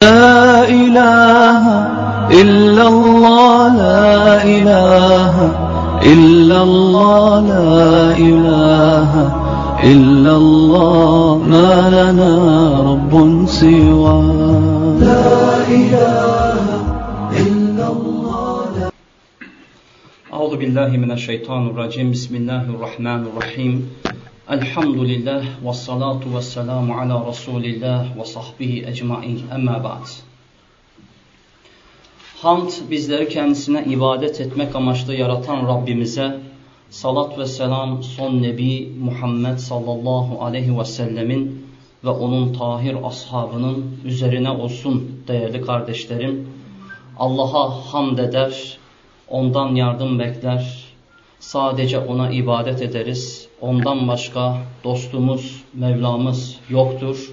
لا إله إلا الله لا إله إلا الله لا إله إلا الله. ما لنا رب سوى لا إله إلا الله أعوذ بالله من الشيطان الرجيم. بسم الله الرحمن الرحيم. Elhamdülillah ve salatu ve selamu ala Resulillah ve sahbihi ecmain emma ba'd. Hamd bizleri kendisine ibadet etmek amaçlı yaratan Rabbimize salat ve selam son Nebi Muhammed sallallahu aleyhi ve sellemin ve onun tahir ashabının üzerine olsun değerli kardeşlerim. Allah'a hamd eder, ondan yardım bekler, sadece ona ibadet ederiz Ondan başka dostumuz, Mevlamız yoktur.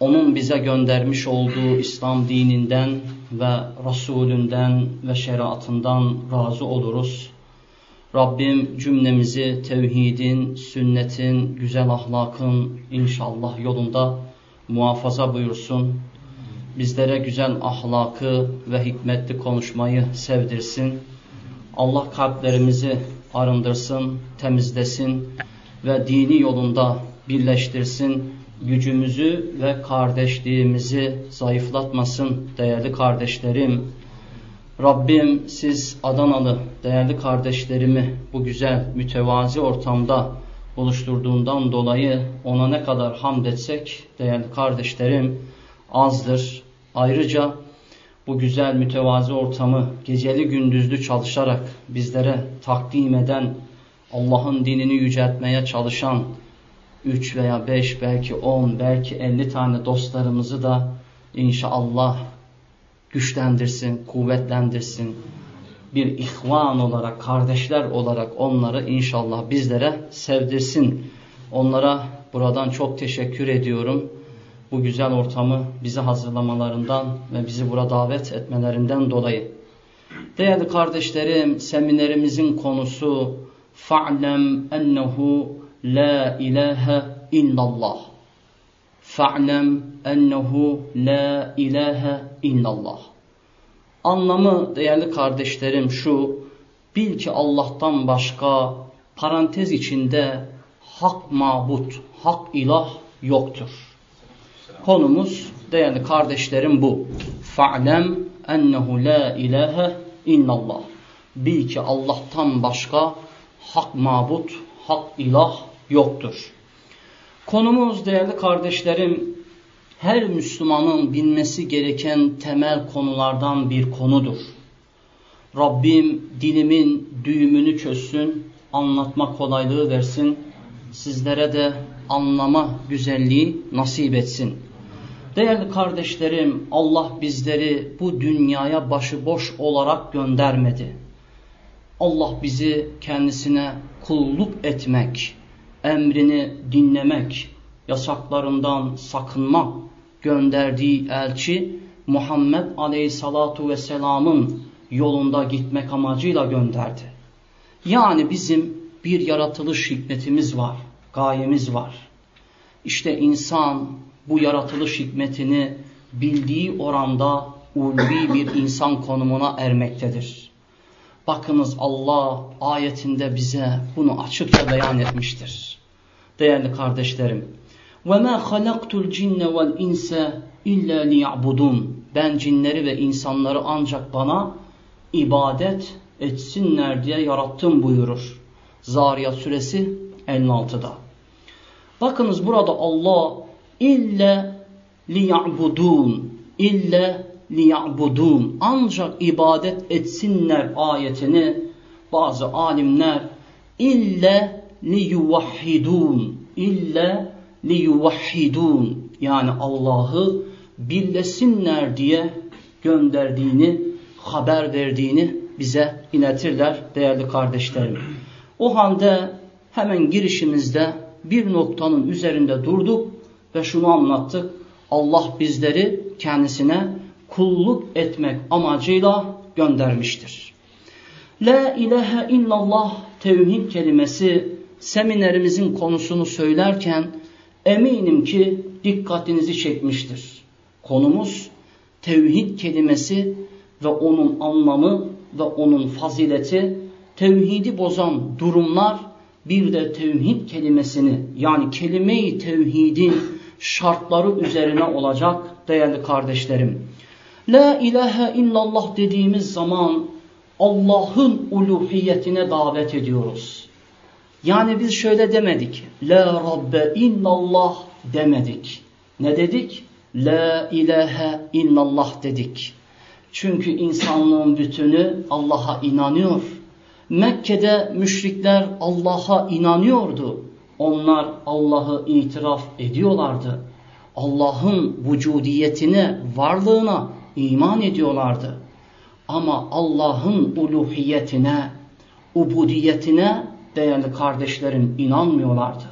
Onun bize göndermiş olduğu İslam dininden ve Resulünden ve şeriatından razı oluruz. Rabbim cümlemizi tevhidin, sünnetin, güzel ahlakın inşallah yolunda muhafaza buyursun. Bizlere güzel ahlakı ve hikmetli konuşmayı sevdirsin. Allah kalplerimizi arındırsın, temizlesin ve dini yolunda birleştirsin. Gücümüzü ve kardeşliğimizi zayıflatmasın değerli kardeşlerim. Rabbim siz Adanalı değerli kardeşlerimi bu güzel mütevazi ortamda buluşturduğundan dolayı ona ne kadar hamd etsek değerli kardeşlerim azdır. Ayrıca bu güzel mütevazi ortamı geceli gündüzlü çalışarak bizlere takdim eden, Allah'ın dinini yüceltmeye çalışan 3 veya 5 belki 10 belki 50 tane dostlarımızı da inşallah güçlendirsin, kuvvetlendirsin. Bir ihvan olarak, kardeşler olarak onları inşallah bizlere sevdirsin. Onlara buradan çok teşekkür ediyorum bu güzel ortamı bize hazırlamalarından ve bizi burada davet etmelerinden dolayı. Değerli kardeşlerim, seminerimizin konusu fa'lem ennehu la ilahe illallah. Fa'lem ennehu la ilahe illallah. Anlamı değerli kardeşlerim şu, bil ki Allah'tan başka parantez içinde hak mabut, hak ilah yoktur. Konumuz değerli kardeşlerim bu. Fa'lem ennehu la ilahe illallah. Bil ki Allah'tan başka hak mabut, hak ilah yoktur. Konumuz değerli kardeşlerim her Müslümanın bilmesi gereken temel konulardan bir konudur. Rabbim dilimin düğümünü çözsün, anlatma kolaylığı versin, sizlere de anlama güzelliği nasip etsin. Değerli kardeşlerim, Allah bizleri bu dünyaya başıboş olarak göndermedi. Allah bizi kendisine kulluk etmek, emrini dinlemek, yasaklarından sakınmak gönderdiği elçi Muhammed Aleyhissalatu Vesselam'ın yolunda gitmek amacıyla gönderdi. Yani bizim bir yaratılış hikmetimiz var, gayemiz var. İşte insan bu yaratılış hikmetini bildiği oranda ulvi bir insan konumuna ermektedir. Bakınız Allah ayetinde bize bunu açıkça beyan etmiştir. Değerli kardeşlerim, وَمَا خَلَقْتُ الْجِنَّ وَالْاِنْسَ اِلَّا لِيَعْبُدُونَ Ben cinleri ve insanları ancak bana ibadet etsinler diye yarattım buyurur. Zariyat suresi 56'da. Bakınız burada Allah ille liya'budun ille liya'budun. Ancak ibadet etsinler ayetini bazı alimler ille liyuvahhidun ille liyuvahhidun. Yani Allah'ı birlesinler diye gönderdiğini haber verdiğini bize iletirler değerli kardeşlerim. O halde hemen girişimizde bir noktanın üzerinde durduk ve şunu anlattık. Allah bizleri kendisine kulluk etmek amacıyla göndermiştir. La ilahe illallah tevhid kelimesi seminerimizin konusunu söylerken eminim ki dikkatinizi çekmiştir. Konumuz tevhid kelimesi ve onun anlamı ve onun fazileti, tevhidi bozan durumlar, bir de tevhid kelimesini yani kelime-i tevhidin şartları üzerine olacak değerli kardeşlerim. La ilahe illallah dediğimiz zaman Allah'ın uluhiyetine davet ediyoruz. Yani biz şöyle demedik. La Rabbe illallah demedik. Ne dedik? La ilahe illallah dedik. Çünkü insanlığın bütünü Allah'a inanıyor. Mekke'de müşrikler Allah'a inanıyordu. Onlar Allah'ı itiraf ediyorlardı. Allah'ın vücudiyetine, varlığına iman ediyorlardı. Ama Allah'ın uluhiyetine, ubudiyetine değerli kardeşlerim inanmıyorlardı.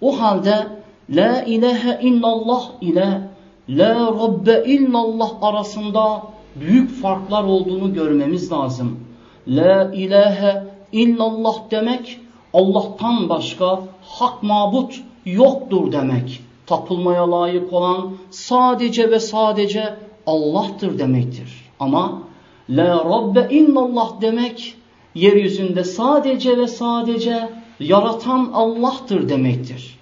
O halde La ilahe illallah ile La Rabbe illallah arasında büyük farklar olduğunu görmemiz lazım. La ilahe illallah demek Allah'tan başka hak mabut yoktur demek. Tapılmaya layık olan sadece ve sadece Allah'tır demektir. Ama La Rabbe illallah demek yeryüzünde sadece ve sadece yaratan Allah'tır demektir.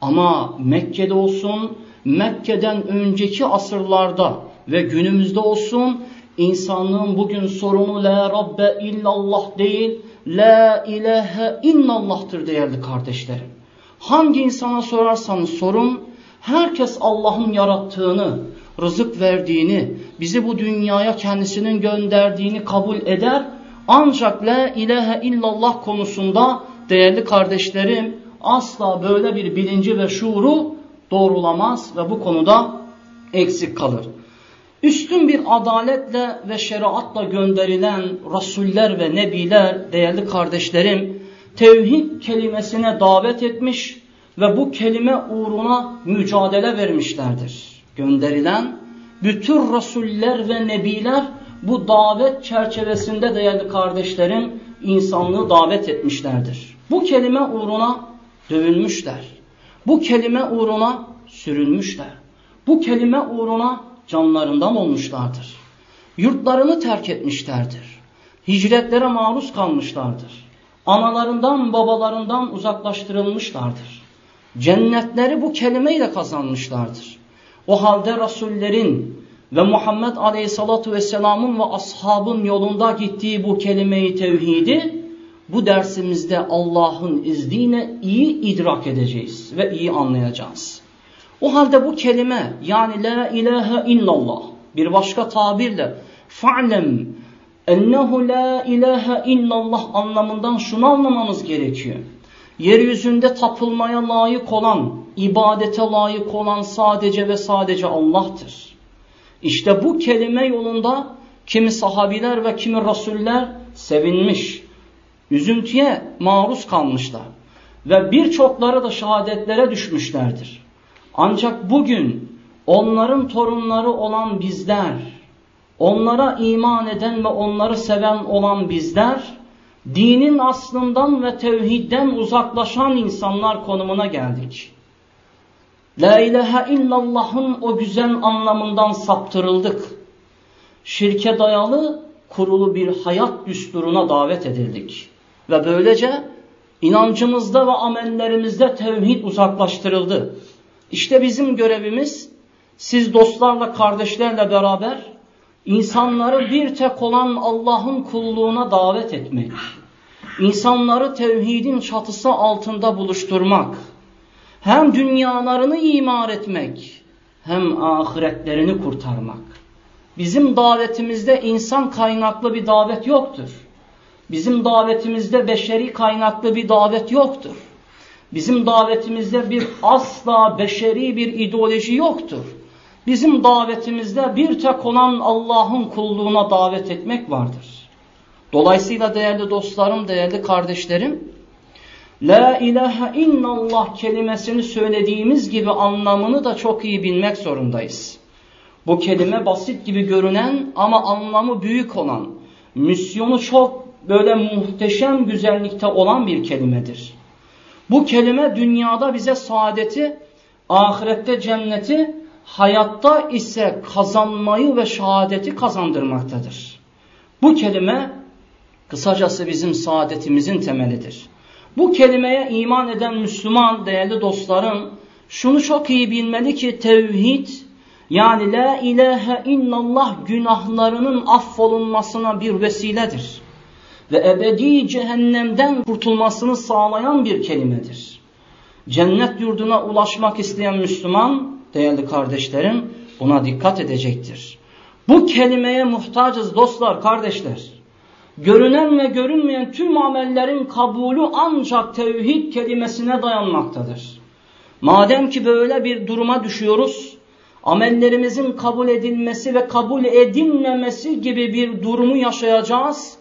Ama Mekke'de olsun, Mekke'den önceki asırlarda ve günümüzde olsun insanlığın bugün sorunu La Rabbe illallah değil, La ilahe illallah'tır değerli kardeşlerim. Hangi insana sorarsanız sorun, herkes Allah'ın yarattığını, rızık verdiğini, bizi bu dünyaya kendisinin gönderdiğini kabul eder. Ancak La ilahe illallah konusunda değerli kardeşlerim asla böyle bir bilinci ve şuuru doğrulamaz ve bu konuda eksik kalır. Üstün bir adaletle ve şeriatla gönderilen rasuller ve nebiler değerli kardeşlerim tevhid kelimesine davet etmiş ve bu kelime uğruna mücadele vermişlerdir. Gönderilen bütün rasuller ve nebiler bu davet çerçevesinde değerli kardeşlerim insanlığı davet etmişlerdir. Bu kelime uğruna dövülmüşler. Bu kelime uğruna sürülmüşler. Bu kelime uğruna canlarından olmuşlardır. Yurtlarını terk etmişlerdir. Hicretlere maruz kalmışlardır. Analarından babalarından uzaklaştırılmışlardır. Cennetleri bu kelimeyle kazanmışlardır. O halde Resullerin ve Muhammed Aleyhissalatu Vesselam'ın ve ashabın yolunda gittiği bu kelimeyi tevhidi bu dersimizde Allah'ın izniyle iyi idrak edeceğiz ve iyi anlayacağız. O halde bu kelime yani la ilahe illallah bir başka tabirle fa'lem ennehu la ilahe illallah anlamından şunu anlamamız gerekiyor. Yeryüzünde tapılmaya layık olan, ibadete layık olan sadece ve sadece Allah'tır. İşte bu kelime yolunda kimi sahabiler ve kimi rasuller sevinmiş, üzüntüye maruz kalmışlar ve birçokları da şehadetlere düşmüşlerdir. Ancak bugün onların torunları olan bizler, onlara iman eden ve onları seven olan bizler, dinin aslından ve tevhidden uzaklaşan insanlar konumuna geldik. La ilahe illallah'ın o güzel anlamından saptırıldık. Şirke dayalı kurulu bir hayat düsturuna davet edildik. Ve böylece inancımızda ve amellerimizde tevhid uzaklaştırıldı. İşte bizim görevimiz siz dostlarla, kardeşlerle beraber insanları bir tek olan Allah'ın kulluğuna davet etmek. İnsanları tevhidin çatısı altında buluşturmak. Hem dünyalarını imar etmek, hem ahiretlerini kurtarmak. Bizim davetimizde insan kaynaklı bir davet yoktur. Bizim davetimizde beşeri kaynaklı bir davet yoktur. Bizim davetimizde bir asla beşeri bir ideoloji yoktur. Bizim davetimizde bir tek olan Allah'ın kulluğuna davet etmek vardır. Dolayısıyla değerli dostlarım, değerli kardeşlerim, La ilahe illallah kelimesini söylediğimiz gibi anlamını da çok iyi bilmek zorundayız. Bu kelime basit gibi görünen ama anlamı büyük olan, misyonu çok böyle muhteşem güzellikte olan bir kelimedir. Bu kelime dünyada bize saadeti, ahirette cenneti hayatta ise kazanmayı ve şehadeti kazandırmaktadır. Bu kelime kısacası bizim saadetimizin temelidir. Bu kelimeye iman eden Müslüman değerli dostlarım şunu çok iyi bilmeli ki tevhid yani la ilahe illallah günahlarının affolunmasına bir vesiledir. Ve ebedi cehennemden kurtulmasını sağlayan bir kelimedir. Cennet yurduna ulaşmak isteyen Müslüman değerli kardeşlerim buna dikkat edecektir. Bu kelimeye muhtacız dostlar, kardeşler. Görünen ve görünmeyen tüm amellerin kabulü ancak tevhid kelimesine dayanmaktadır. Madem ki böyle bir duruma düşüyoruz, amellerimizin kabul edilmesi ve kabul edilmemesi gibi bir durumu yaşayacağız.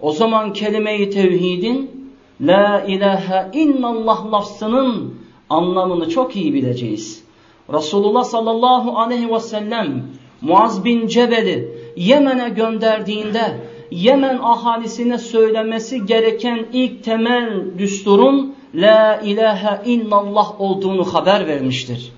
O zaman kelime-i tevhidin La ilahe illallah lafzının anlamını çok iyi bileceğiz. Resulullah sallallahu aleyhi ve sellem Muaz bin Cebel'i Yemen'e gönderdiğinde Yemen ahalisine söylemesi gereken ilk temel düsturun La ilahe illallah olduğunu haber vermiştir.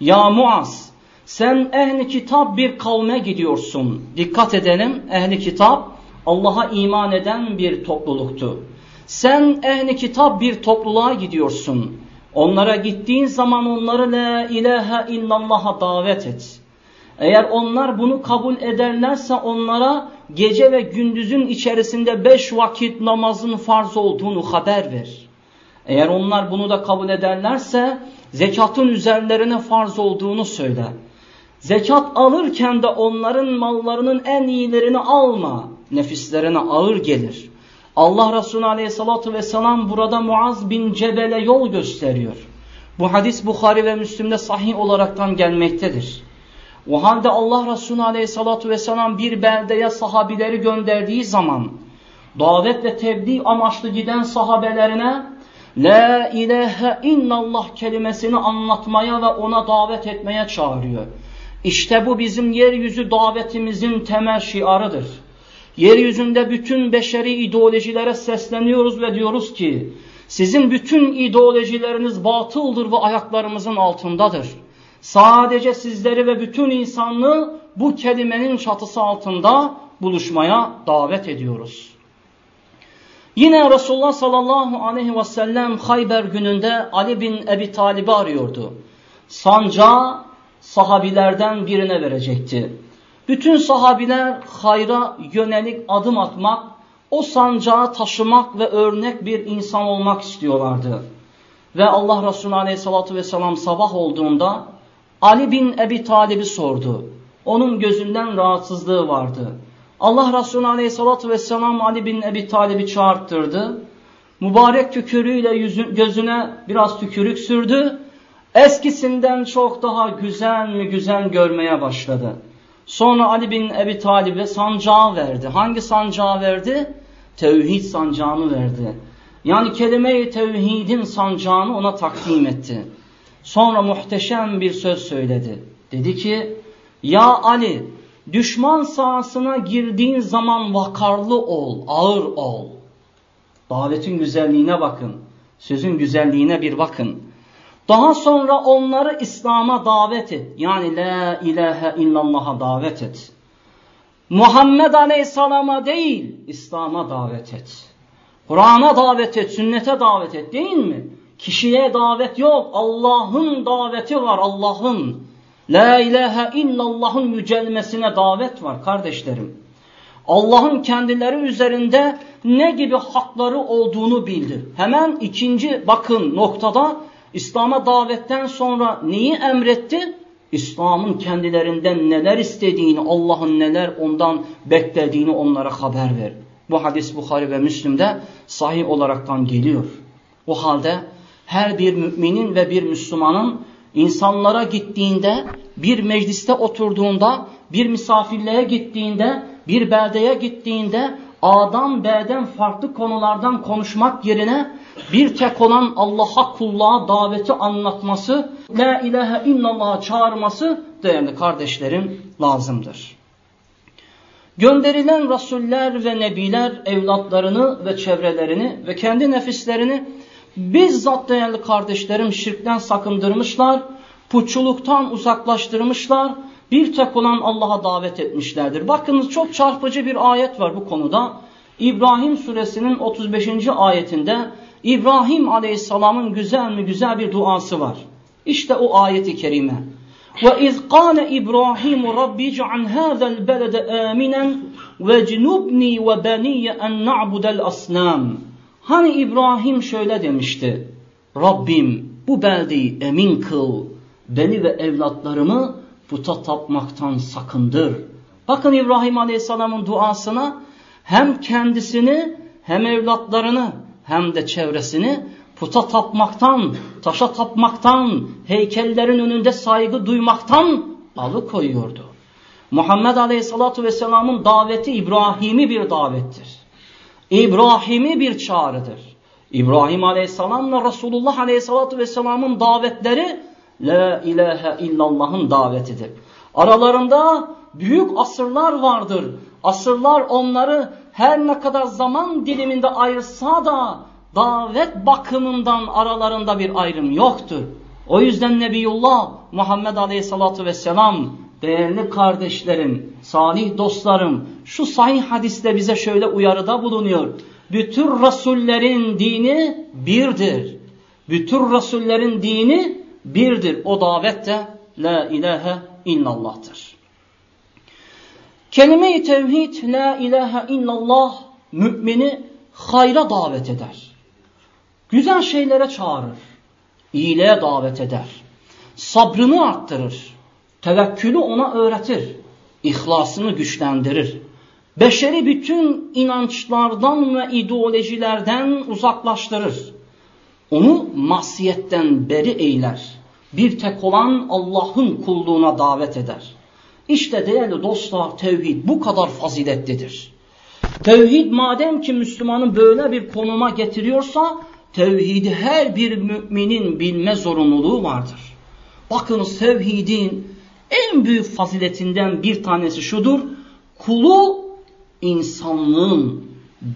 Ya Muaz sen ehli kitap bir kavme gidiyorsun. Dikkat edelim ehli kitap Allah'a iman eden bir topluluktu. Sen ehli kitap bir topluluğa gidiyorsun. Onlara gittiğin zaman onları la ilahe illallah'a davet et. Eğer onlar bunu kabul ederlerse onlara gece ve gündüzün içerisinde beş vakit namazın farz olduğunu haber ver. Eğer onlar bunu da kabul ederlerse zekatın üzerlerine farz olduğunu söyle. Zekat alırken de onların mallarının en iyilerini alma. Nefislerine ağır gelir. Allah Resulü Aleyhisselatü Vesselam burada Muaz bin Cebel'e yol gösteriyor. Bu hadis Bukhari ve Müslim'de sahih olaraktan gelmektedir. O halde Allah Resulü Aleyhisselatü Vesselam bir beldeye sahabileri gönderdiği zaman davet ve tebliğ amaçlı giden sahabelerine La ilahe illallah kelimesini anlatmaya ve ona davet etmeye çağırıyor. İşte bu bizim yeryüzü davetimizin temel şiarıdır. Yeryüzünde bütün beşeri ideolojilere sesleniyoruz ve diyoruz ki sizin bütün ideolojileriniz batıldır ve ayaklarımızın altındadır. Sadece sizleri ve bütün insanlığı bu kelimenin çatısı altında buluşmaya davet ediyoruz. Yine Resulullah sallallahu aleyhi ve sellem Hayber gününde Ali bin Ebi Talib'i arıyordu. Sancağı sahabilerden birine verecekti. Bütün sahabiler hayra yönelik adım atmak, o sancağı taşımak ve örnek bir insan olmak istiyorlardı. Ve Allah Resulü Aleyhisselatü Vesselam sabah olduğunda Ali bin Ebi Talib'i sordu. Onun gözünden rahatsızlığı vardı. Allah Resulü Aleyhisselatü Vesselam Ali bin Ebi Talib'i çağırttırdı. Mübarek tükürüğüyle yüzü, gözüne biraz tükürük sürdü. Eskisinden çok daha güzel mi güzel görmeye başladı. Sonra Ali bin Ebi Talib'e sancağı verdi. Hangi sancağı verdi? Tevhid sancağını verdi. Yani kelime-i tevhidin sancağını ona takdim etti. Sonra muhteşem bir söz söyledi. Dedi ki, Ya Ali, düşman sahasına girdiğin zaman vakarlı ol, ağır ol. Davetin güzelliğine bakın. Sözün güzelliğine bir bakın. Daha sonra onları İslam'a davet et. Yani la ilahe illallah'a davet et. Muhammed Aleyhisselam'a değil, İslam'a davet et. Kur'an'a davet et, sünnete davet et değil mi? Kişiye davet yok, Allah'ın daveti var, Allah'ın. La ilahe illallah'ın yücelmesine davet var kardeşlerim. Allah'ın kendileri üzerinde ne gibi hakları olduğunu bildir. Hemen ikinci bakın noktada İslam'a davetten sonra neyi emretti? İslam'ın kendilerinden neler istediğini, Allah'ın neler ondan beklediğini onlara haber ver. Bu hadis Bukhari ve Müslim'de sahih olaraktan geliyor. O halde her bir müminin ve bir Müslümanın insanlara gittiğinde, bir mecliste oturduğunda, bir misafirliğe gittiğinde, bir beldeye gittiğinde A'dan B'den farklı konulardan konuşmak yerine bir tek olan Allah'a kulluğa daveti anlatması, La ilahe illallah'a çağırması değerli kardeşlerim lazımdır. Gönderilen rasuller ve nebiler evlatlarını ve çevrelerini ve kendi nefislerini bizzat değerli kardeşlerim şirkten sakındırmışlar. putçuluktan uzaklaştırmışlar, bir tek olan Allah'a davet etmişlerdir. Bakınız çok çarpıcı bir ayet var bu konuda. İbrahim suresinin 35. ayetinde İbrahim aleyhisselamın güzel mi güzel bir duası var. İşte o ayeti kerime. وَاِذْ قَالَ إِبْرَاهِيمُ رَبِّ جَعَنْ هَذَا الْبَلَدَ آمِنًا وَجْنُبْنِي وَبَنِيَّ اَنْ نَعْبُدَ الْأَصْنَامِ Hani İbrahim şöyle demişti. Rabbim bu beldeyi emin kıl, beni ve evlatlarımı puta tapmaktan sakındır. Bakın İbrahim Aleyhisselam'ın duasına hem kendisini hem evlatlarını hem de çevresini puta tapmaktan, taşa tapmaktan, heykellerin önünde saygı duymaktan alıkoyuyordu. Muhammed Aleyhisselatü Vesselam'ın daveti İbrahim'i bir davettir. İbrahim'i bir çağrıdır. İbrahim Aleyhisselam'la Resulullah Aleyhisselatü Vesselam'ın davetleri La ilahe illallah'ın davetidir. Aralarında büyük asırlar vardır. Asırlar onları her ne kadar zaman diliminde ayırsa da davet bakımından aralarında bir ayrım yoktur. O yüzden Nebiyullah Muhammed Aleyhisselatü Vesselam değerli kardeşlerim, salih dostlarım şu sahih hadiste bize şöyle uyarıda bulunuyor. Bütün rasullerin dini birdir. Bütün rasullerin dini birdir. O davet de la ilahe illallah'tır. Kelime-i tevhid la ilahe illallah mümini hayra davet eder. Güzel şeylere çağırır. İyiliğe davet eder. Sabrını arttırır. Tevekkülü ona öğretir. İhlasını güçlendirir. Beşeri bütün inançlardan ve ideolojilerden uzaklaştırır. Onu masiyetten beri eyler. Bir tek olan Allah'ın kulluğuna davet eder. İşte değerli dostlar tevhid bu kadar faziletlidir. Tevhid madem ki Müslümanı böyle bir konuma getiriyorsa tevhidi her bir müminin bilme zorunluluğu vardır. Bakınız tevhidin en büyük faziletinden bir tanesi şudur. Kulu insanlığın,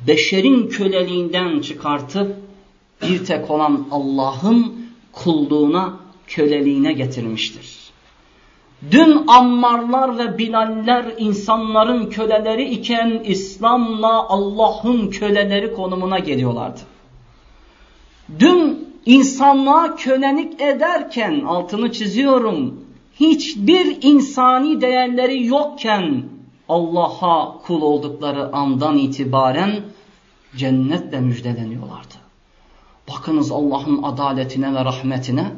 beşerin köleliğinden çıkartıp bir tek olan Allah'ın kulluğuna, köleliğine getirmiştir. Dün Ammarlar ve Bilaller insanların köleleri iken İslam'la Allah'ın köleleri konumuna geliyorlardı. Dün insanlığa kölelik ederken altını çiziyorum hiçbir insani değerleri yokken Allah'a kul oldukları andan itibaren cennetle müjdeleniyorlardı. Bakınız Allah'ın adaletine ve rahmetine.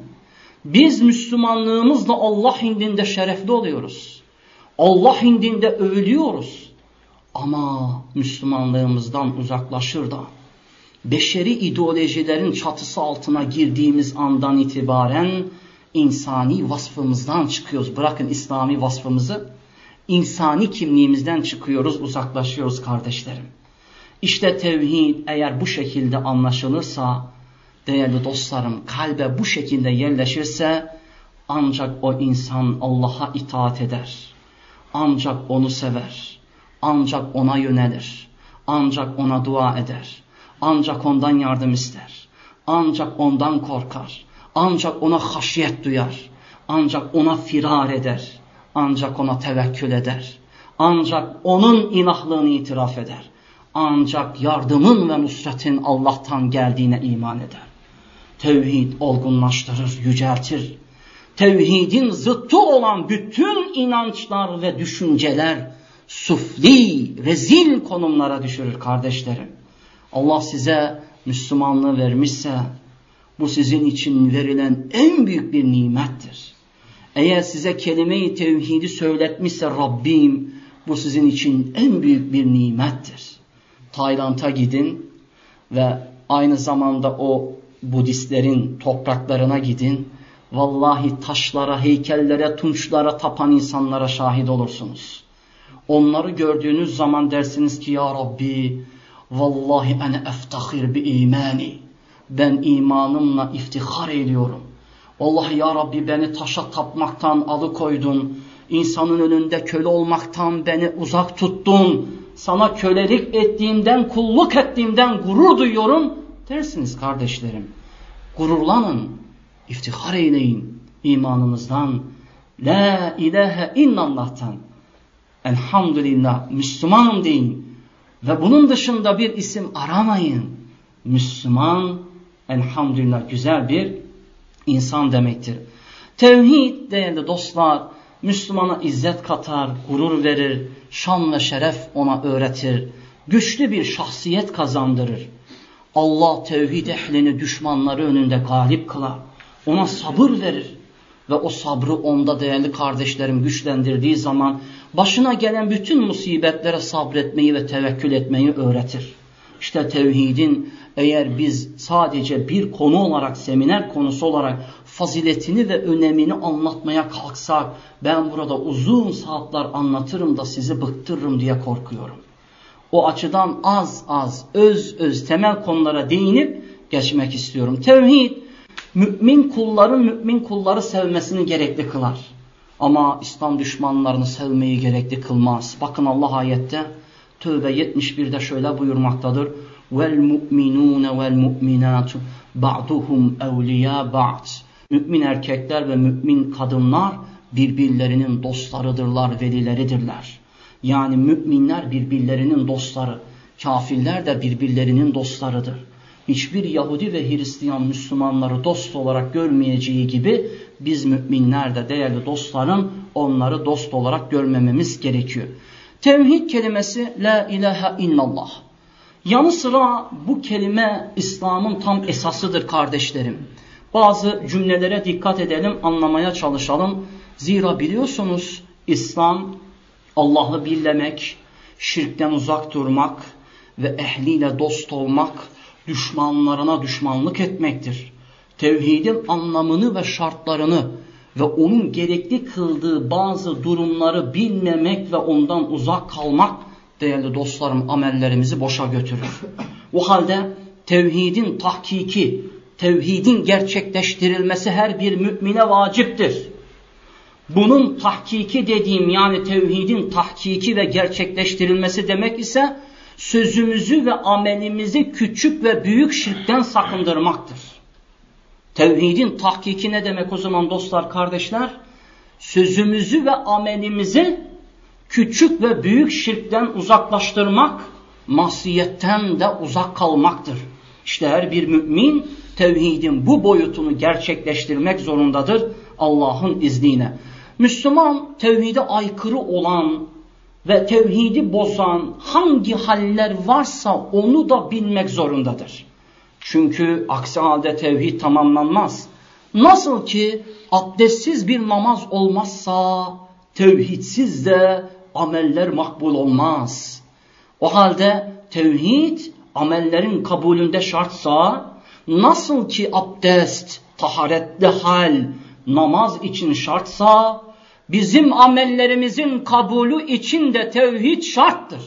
Biz Müslümanlığımızla Allah indinde şerefli oluyoruz. Allah indinde övülüyoruz. Ama Müslümanlığımızdan uzaklaşır da beşeri ideolojilerin çatısı altına girdiğimiz andan itibaren insani vasfımızdan çıkıyoruz. Bırakın İslami vasfımızı, insani kimliğimizden çıkıyoruz, uzaklaşıyoruz kardeşlerim. İşte tevhid eğer bu şekilde anlaşılırsa, değerli dostlarım kalbe bu şekilde yerleşirse, ancak o insan Allah'a itaat eder. Ancak onu sever. Ancak ona yönelir. Ancak ona dua eder. Ancak ondan yardım ister. Ancak ondan korkar. Ancak ona haşyet duyar. Ancak ona firar eder. Ancak ona tevekkül eder. Ancak onun inahlığını itiraf eder. Ancak yardımın ve nusretin Allah'tan geldiğine iman eder. Tevhid olgunlaştırır, yüceltir. Tevhidin zıttı olan bütün inançlar ve düşünceler sufli, rezil konumlara düşürür kardeşlerim. Allah size Müslümanlığı vermişse bu sizin için verilen en büyük bir nimettir. Eğer size kelime-i tevhidi söyletmişse Rabbim bu sizin için en büyük bir nimettir. Tayland'a gidin ve aynı zamanda o Budistlerin topraklarına gidin. Vallahi taşlara, heykellere, tunçlara tapan insanlara şahit olursunuz. Onları gördüğünüz zaman dersiniz ki ya Rabbi vallahi ene eftahir bi imani ben imanımla iftihar ediyorum. Allah ya Rabbi beni taşa tapmaktan alıkoydun. İnsanın önünde köle olmaktan beni uzak tuttun. Sana kölelik ettiğimden, kulluk ettiğimden gurur duyuyorum dersiniz kardeşlerim. Gururlanın, iftihar eyleyin. imanınızdan, La ilahe illallah'tan, elhamdülillah Müslümanım deyin ve bunun dışında bir isim aramayın. Müslüman elhamdülillah güzel bir insan demektir. Tevhid değerli dostlar Müslümana izzet katar, gurur verir, şan ve şeref ona öğretir. Güçlü bir şahsiyet kazandırır. Allah tevhid ehlini düşmanları önünde galip kılar. Ona sabır verir. Ve o sabrı onda değerli kardeşlerim güçlendirdiği zaman başına gelen bütün musibetlere sabretmeyi ve tevekkül etmeyi öğretir. İşte tevhidin eğer biz sadece bir konu olarak, seminer konusu olarak faziletini ve önemini anlatmaya kalksak, ben burada uzun saatler anlatırım da sizi bıktırırım diye korkuyorum. O açıdan az az, öz öz temel konulara değinip geçmek istiyorum. Tevhid, mümin kulların mümin kulları sevmesini gerekli kılar. Ama İslam düşmanlarını sevmeyi gerekli kılmaz. Bakın Allah ayette Tövbe 71'de şöyle buyurmaktadır. Vel mu'minun vel mu'minatu ba'duhum evliya ba'd. Mümin erkekler ve mümin kadınlar birbirlerinin dostlarıdırlar, velileridirler. Yani müminler birbirlerinin dostları, kafirler de birbirlerinin dostlarıdır. Hiçbir Yahudi ve Hristiyan Müslümanları dost olarak görmeyeceği gibi biz müminler de değerli dostların onları dost olarak görmememiz gerekiyor. Tevhid kelimesi la ilahe illallah. Yanı sıra bu kelime İslam'ın tam esasıdır kardeşlerim. Bazı cümlelere dikkat edelim, anlamaya çalışalım. Zira biliyorsunuz İslam Allah'ı birlemek, şirkten uzak durmak ve ehliyle dost olmak, düşmanlarına düşmanlık etmektir. Tevhidin anlamını ve şartlarını ve onun gerekli kıldığı bazı durumları bilmemek ve ondan uzak kalmak değerli dostlarım amellerimizi boşa götürür. O halde tevhidin tahkiki, tevhidin gerçekleştirilmesi her bir mümine vaciptir. Bunun tahkiki dediğim yani tevhidin tahkiki ve gerçekleştirilmesi demek ise sözümüzü ve amelimizi küçük ve büyük şirkten sakındırmaktır. Tevhidin tahkiki ne demek o zaman dostlar, kardeşler? Sözümüzü ve amelimizi küçük ve büyük şirkten uzaklaştırmak, masiyetten de uzak kalmaktır. İşte her bir mümin tevhidin bu boyutunu gerçekleştirmek zorundadır Allah'ın izniyle. Müslüman tevhide aykırı olan ve tevhidi bozan hangi haller varsa onu da bilmek zorundadır. Çünkü aksi halde tevhid tamamlanmaz. Nasıl ki abdestsiz bir namaz olmazsa tevhidsiz de ameller makbul olmaz. O halde tevhid amellerin kabulünde şartsa nasıl ki abdest, taharetli hal namaz için şartsa bizim amellerimizin kabulü için de tevhid şarttır.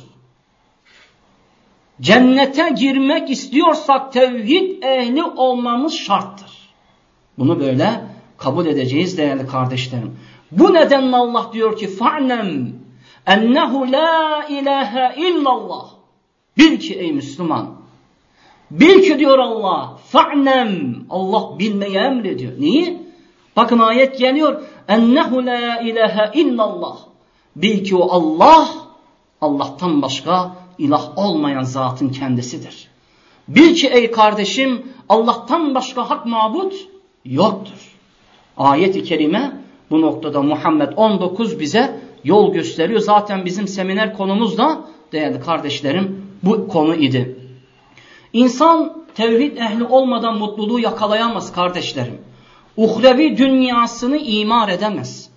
Cennete girmek istiyorsak tevhid ehli olmamız şarttır. Bunu böyle kabul edeceğiz değerli kardeşlerim. Bu nedenle Allah diyor ki fa'nem ennehu la ilahe illallah. Bil ki ey Müslüman. Bil ki diyor Allah. Fa'nem. Allah bilmeyi emrediyor. Niye? Bakın ayet geliyor. Ennehu la ilahe illallah. Bil ki o Allah Allah'tan başka ilah olmayan zatın kendisidir. Bil ki ey kardeşim Allah'tan başka hak mabut yoktur. Ayet-i kerime bu noktada Muhammed 19 bize yol gösteriyor. Zaten bizim seminer konumuz da değerli kardeşlerim bu konu idi. İnsan tevhid ehli olmadan mutluluğu yakalayamaz kardeşlerim. Uhrevi dünyasını imar edemez.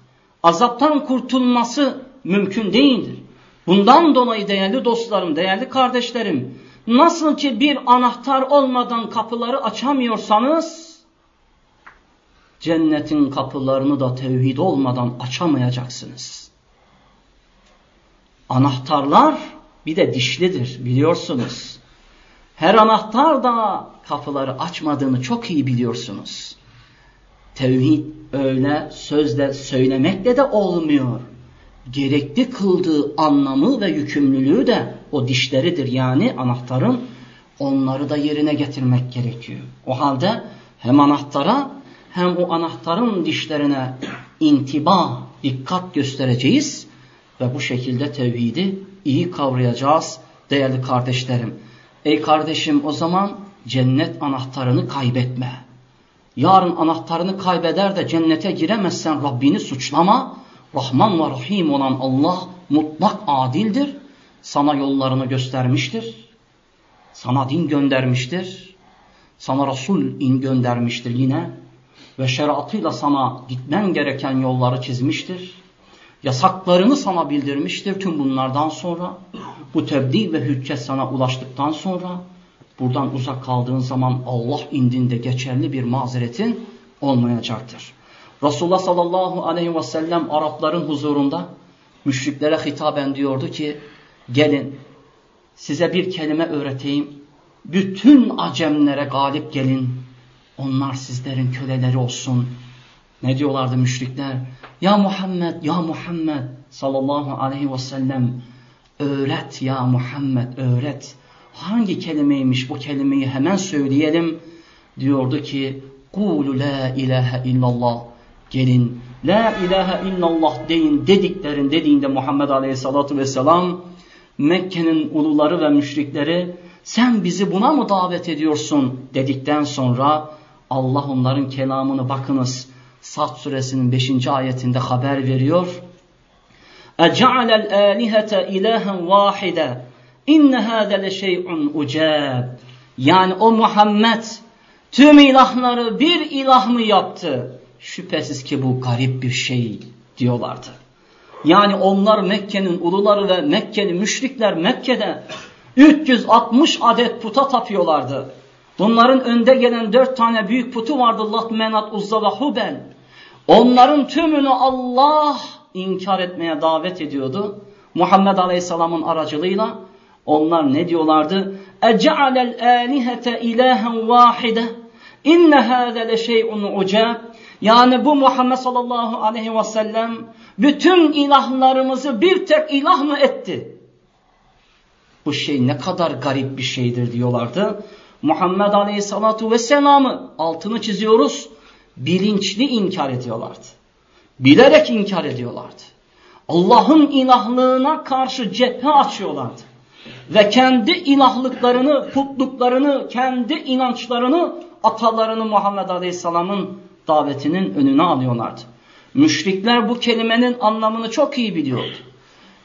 Azaptan kurtulması mümkün değildir. Bundan dolayı değerli dostlarım, değerli kardeşlerim, nasıl ki bir anahtar olmadan kapıları açamıyorsanız, cennetin kapılarını da tevhid olmadan açamayacaksınız. Anahtarlar bir de dişlidir biliyorsunuz. Her anahtar da kapıları açmadığını çok iyi biliyorsunuz. Tevhid öyle sözle söylemekle de olmuyor gerekli kıldığı anlamı ve yükümlülüğü de o dişleridir yani anahtarın onları da yerine getirmek gerekiyor. O halde hem anahtara hem o anahtarın dişlerine intiba, dikkat göstereceğiz ve bu şekilde tevhidi iyi kavrayacağız değerli kardeşlerim. Ey kardeşim o zaman cennet anahtarını kaybetme. Yarın anahtarını kaybeder de cennete giremezsen Rabbini suçlama. Rahman ve Rahim olan Allah mutlak adildir. Sana yollarını göstermiştir. Sana din göndermiştir. Sana Resul in göndermiştir yine. Ve şeriatıyla sana gitmen gereken yolları çizmiştir. Yasaklarını sana bildirmiştir tüm bunlardan sonra. Bu tebliğ ve hüccet sana ulaştıktan sonra buradan uzak kaldığın zaman Allah indinde geçerli bir mazeretin olmayacaktır. Resulullah sallallahu aleyhi ve sellem Arapların huzurunda müşriklere hitaben diyordu ki gelin size bir kelime öğreteyim. Bütün acemlere galip gelin. Onlar sizlerin köleleri olsun. Ne diyorlardı müşrikler? Ya Muhammed, ya Muhammed sallallahu aleyhi ve sellem öğret ya Muhammed öğret Hangi kelimeymiş bu kelimeyi hemen söyleyelim. Diyordu ki Kulu la ilahe illallah. Gelin la ilahe illallah deyin dediklerin dediğinde Muhammed aleyhissalatu vesselam Mekke'nin uluları ve müşrikleri sen bizi buna mı davet ediyorsun dedikten sonra Allah onların kelamını bakınız Sad suresinin 5. ayetinde haber veriyor. اَجَعَلَ الْآلِهَةَ اِلَٰهًا وَاحِدًا İnne hâde le şey'un uceb. Yani o Muhammed tüm ilahları bir ilah mı yaptı? Şüphesiz ki bu garip bir şey diyorlardı. Yani onlar Mekke'nin uluları ve Mekke'li müşrikler Mekke'de 360 adet puta tapıyorlardı. Bunların önde gelen dört tane büyük putu vardı Lat, Menat, Uzza ve Hubel. Onların tümünü Allah inkar etmeye davet ediyordu. Muhammed Aleyhisselam'ın aracılığıyla onlar ne diyorlardı? اَجَعَلَ الْآلِهَةَ اِلَٰهًا وَاحِدًا اِنَّ هَذَا لَشَيْءٌ عُجَابٌ Yani bu Muhammed sallallahu aleyhi ve sellem bütün ilahlarımızı bir tek ilah mı etti? Bu şey ne kadar garip bir şeydir diyorlardı. Muhammed aleyhissalatu vesselam'ı altını çiziyoruz bilinçli inkar ediyorlardı. Bilerek inkar ediyorlardı. Allah'ın ilahlığına karşı cephe açıyorlardı. Ve kendi ilahlıklarını, putluklarını, kendi inançlarını, atalarını Muhammed Aleyhisselam'ın davetinin önüne alıyorlardı. Müşrikler bu kelimenin anlamını çok iyi biliyordu.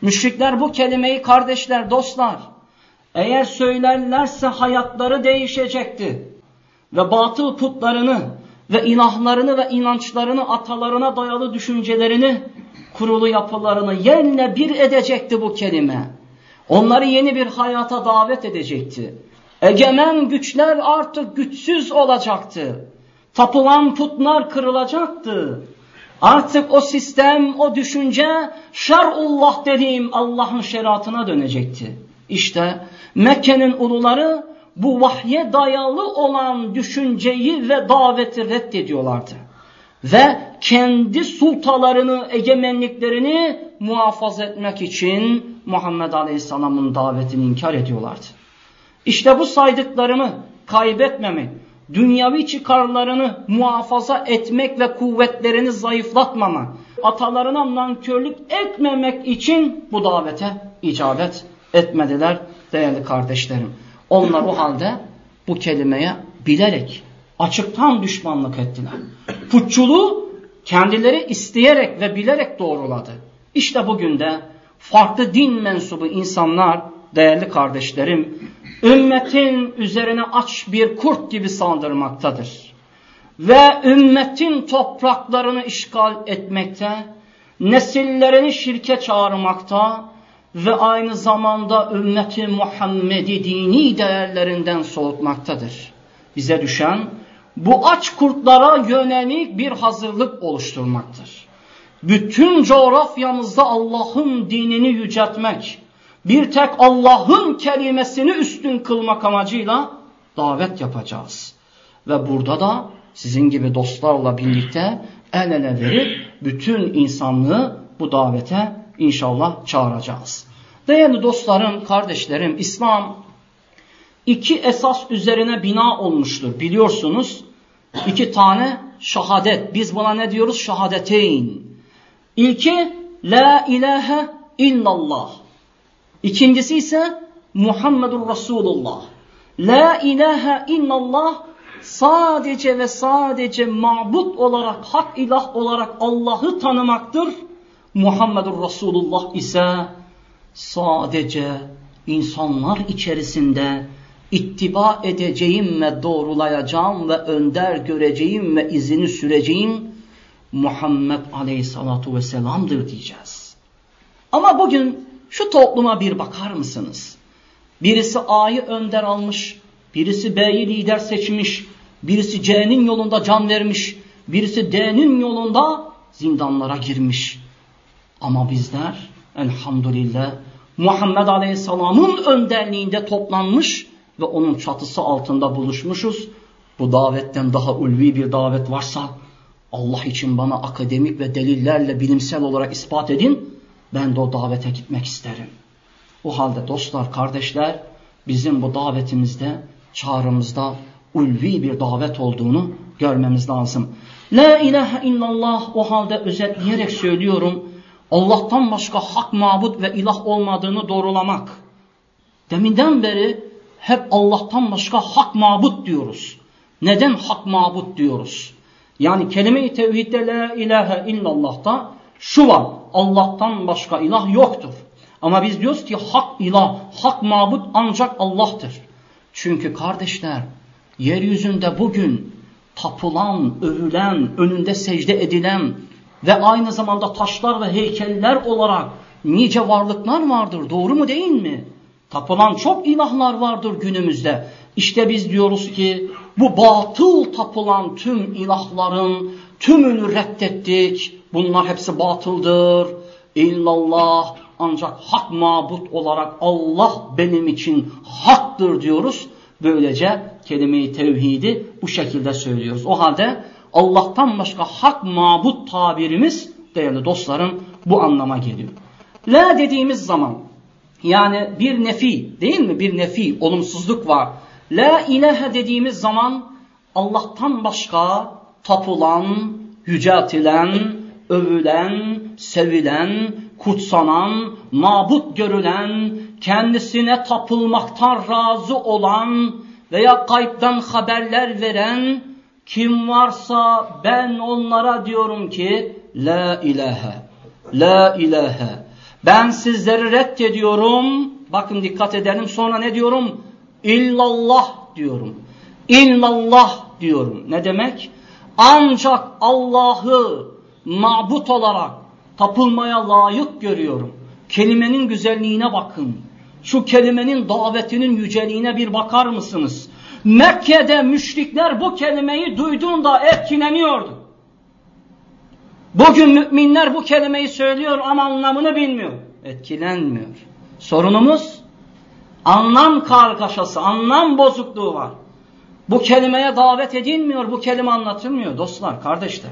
Müşrikler bu kelimeyi kardeşler, dostlar, eğer söylerlerse hayatları değişecekti. Ve batıl putlarını, ve ilahlarını ve inançlarını atalarına dayalı düşüncelerini, kurulu yapılarını yerle bir edecekti bu kelime. Onları yeni bir hayata davet edecekti. Egemen güçler artık güçsüz olacaktı. Tapılan putlar kırılacaktı. Artık o sistem, o düşünce şer'ullah dediğim Allah'ın şeriatına dönecekti. İşte Mekke'nin uluları bu vahye dayalı olan düşünceyi ve daveti reddediyorlardı. Ve kendi sultalarını, egemenliklerini muhafaza etmek için Muhammed Aleyhisselam'ın davetini inkar ediyorlardı. İşte bu saydıklarımı kaybetmemek, dünyavi çıkarlarını muhafaza etmek ve kuvvetlerini zayıflatmamak, atalarına nankörlük etmemek için bu davete icabet etmediler değerli kardeşlerim. Onlar o halde bu kelimeye bilerek açıktan düşmanlık ettiler. Putçuluğu kendileri isteyerek ve bilerek doğruladı. İşte bugün de farklı din mensubu insanlar değerli kardeşlerim ümmetin üzerine aç bir kurt gibi saldırmaktadır. Ve ümmetin topraklarını işgal etmekte, nesillerini şirke çağırmakta, ve aynı zamanda ümmeti Muhammed'i dini değerlerinden soğutmaktadır. Bize düşen bu aç kurtlara yönelik bir hazırlık oluşturmaktır. Bütün coğrafyamızda Allah'ın dinini yüceltmek, bir tek Allah'ın kelimesini üstün kılmak amacıyla davet yapacağız. Ve burada da sizin gibi dostlarla birlikte el ele verip bütün insanlığı bu davete inşallah çağıracağız. Değerli dostlarım, kardeşlerim, İslam iki esas üzerine bina olmuştur. Biliyorsunuz iki tane şahadet. Biz buna ne diyoruz? Şahadeteyn. İlki La ilahe illallah. İkincisi ise Muhammedur Resulullah. La ilahe illallah sadece ve sadece mabut olarak, hak ilah olarak Allah'ı tanımaktır. Muhammedur Resulullah ise sadece insanlar içerisinde ittiba edeceğim ve doğrulayacağım ve önder göreceğim ve izini süreceğim Muhammed Aleyhissalatu Vesselam'dır diyeceğiz. Ama bugün şu topluma bir bakar mısınız? Birisi A'yı önder almış, birisi B'yi lider seçmiş, birisi C'nin yolunda can vermiş, birisi D'nin yolunda zindanlara girmiş. Ama bizler elhamdülillah Muhammed Aleyhisselam'ın önderliğinde toplanmış ve onun çatısı altında buluşmuşuz. Bu davetten daha ulvi bir davet varsa Allah için bana akademik ve delillerle bilimsel olarak ispat edin. Ben de o davete gitmek isterim. O halde dostlar, kardeşler bizim bu davetimizde, çağrımızda ulvi bir davet olduğunu görmemiz lazım. La ilahe illallah o halde özetleyerek söylüyorum. Allah'tan başka hak mabut ve ilah olmadığını doğrulamak. Deminden beri hep Allah'tan başka hak mabut diyoruz. Neden hak mabut diyoruz? Yani kelime-i tevhidde la ilahe illallah'ta şu var. Allah'tan başka ilah yoktur. Ama biz diyoruz ki hak ilah, hak mabut ancak Allah'tır. Çünkü kardeşler yeryüzünde bugün tapılan, övülen, önünde secde edilen ve aynı zamanda taşlar ve heykeller olarak nice varlıklar vardır. Doğru mu değil mi? Tapılan çok ilahlar vardır günümüzde. İşte biz diyoruz ki bu batıl tapılan tüm ilahların tümünü reddettik. Bunlar hepsi batıldır. İllallah ancak hak mabut olarak Allah benim için haktır diyoruz. Böylece kelime-i tevhidi bu şekilde söylüyoruz. O halde Allah'tan başka hak mabut tabirimiz değerli dostlarım bu anlama geliyor. La dediğimiz zaman yani bir nefi değil mi? Bir nefi, olumsuzluk var. La ilahe dediğimiz zaman Allah'tan başka tapılan, yüceltilen, övülen, sevilen, kutsanan, mabut görülen, kendisine tapılmaktan razı olan veya kayıptan haberler veren kim varsa ben onlara diyorum ki La ilahe, La ilahe. Ben sizleri reddediyorum. Bakın dikkat edelim sonra ne diyorum? İllallah diyorum. İllallah diyorum. Ne demek? Ancak Allah'ı mabut olarak tapılmaya layık görüyorum. Kelimenin güzelliğine bakın. Şu kelimenin davetinin yüceliğine bir bakar mısınız? Mekke'de müşrikler bu kelimeyi duyduğunda etkileniyordu. Bugün müminler bu kelimeyi söylüyor ama anlamını bilmiyor. Etkilenmiyor. Sorunumuz anlam kargaşası, anlam bozukluğu var. Bu kelimeye davet edilmiyor, bu kelime anlatılmıyor dostlar, kardeşler.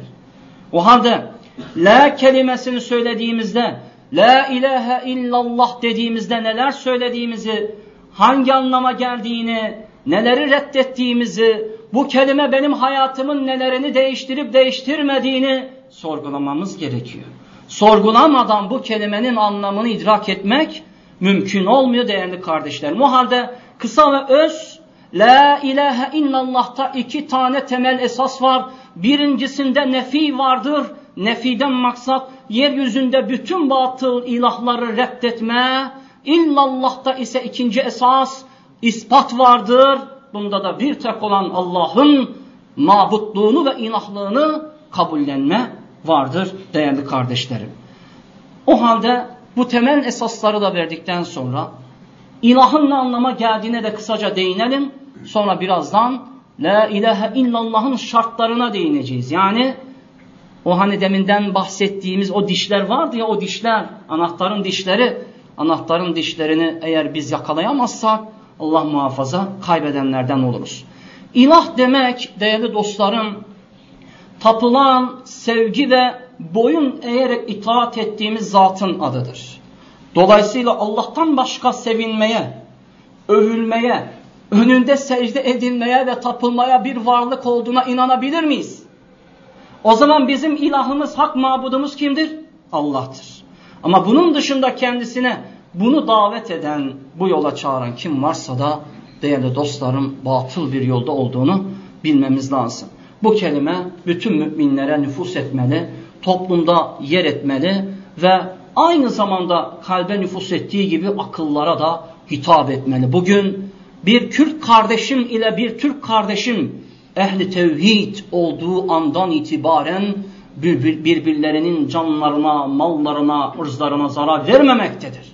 O halde la kelimesini söylediğimizde, la ilahe illallah dediğimizde neler söylediğimizi, hangi anlama geldiğini, neleri reddettiğimizi, bu kelime benim hayatımın nelerini değiştirip değiştirmediğini sorgulamamız gerekiyor. Sorgulamadan bu kelimenin anlamını idrak etmek mümkün olmuyor değerli kardeşlerim. O halde kısa ve öz La ilahe illallah'ta iki tane temel esas var. Birincisinde nefi vardır. Nefiden maksat yeryüzünde bütün batıl ilahları reddetme. İllallah'ta ise ikinci esas ispat vardır. Bunda da bir tek olan Allah'ın mabutluğunu ve ilahlığını kabullenme vardır değerli kardeşlerim. O halde bu temel esasları da verdikten sonra ilahın ne anlama geldiğine de kısaca değinelim. Sonra birazdan La ilahe illallah'ın şartlarına değineceğiz. Yani o hani deminden bahsettiğimiz o dişler vardı ya o dişler, anahtarın dişleri, anahtarın dişlerini eğer biz yakalayamazsak Allah muhafaza kaybedenlerden oluruz. İlah demek değerli dostlarım tapılan sevgi ve boyun eğerek itaat ettiğimiz zatın adıdır. Dolayısıyla Allah'tan başka sevinmeye, övülmeye, önünde secde edilmeye ve tapılmaya bir varlık olduğuna inanabilir miyiz? O zaman bizim ilahımız, hak mabudumuz kimdir? Allah'tır. Ama bunun dışında kendisine bunu davet eden, bu yola çağıran kim varsa da değerli dostlarım batıl bir yolda olduğunu bilmemiz lazım. Bu kelime bütün müminlere nüfus etmeli, toplumda yer etmeli ve aynı zamanda kalbe nüfus ettiği gibi akıllara da hitap etmeli. Bugün bir Kürt kardeşim ile bir Türk kardeşim ehli tevhid olduğu andan itibaren birbirlerinin canlarına, mallarına, ırzlarına zarar vermemektedir.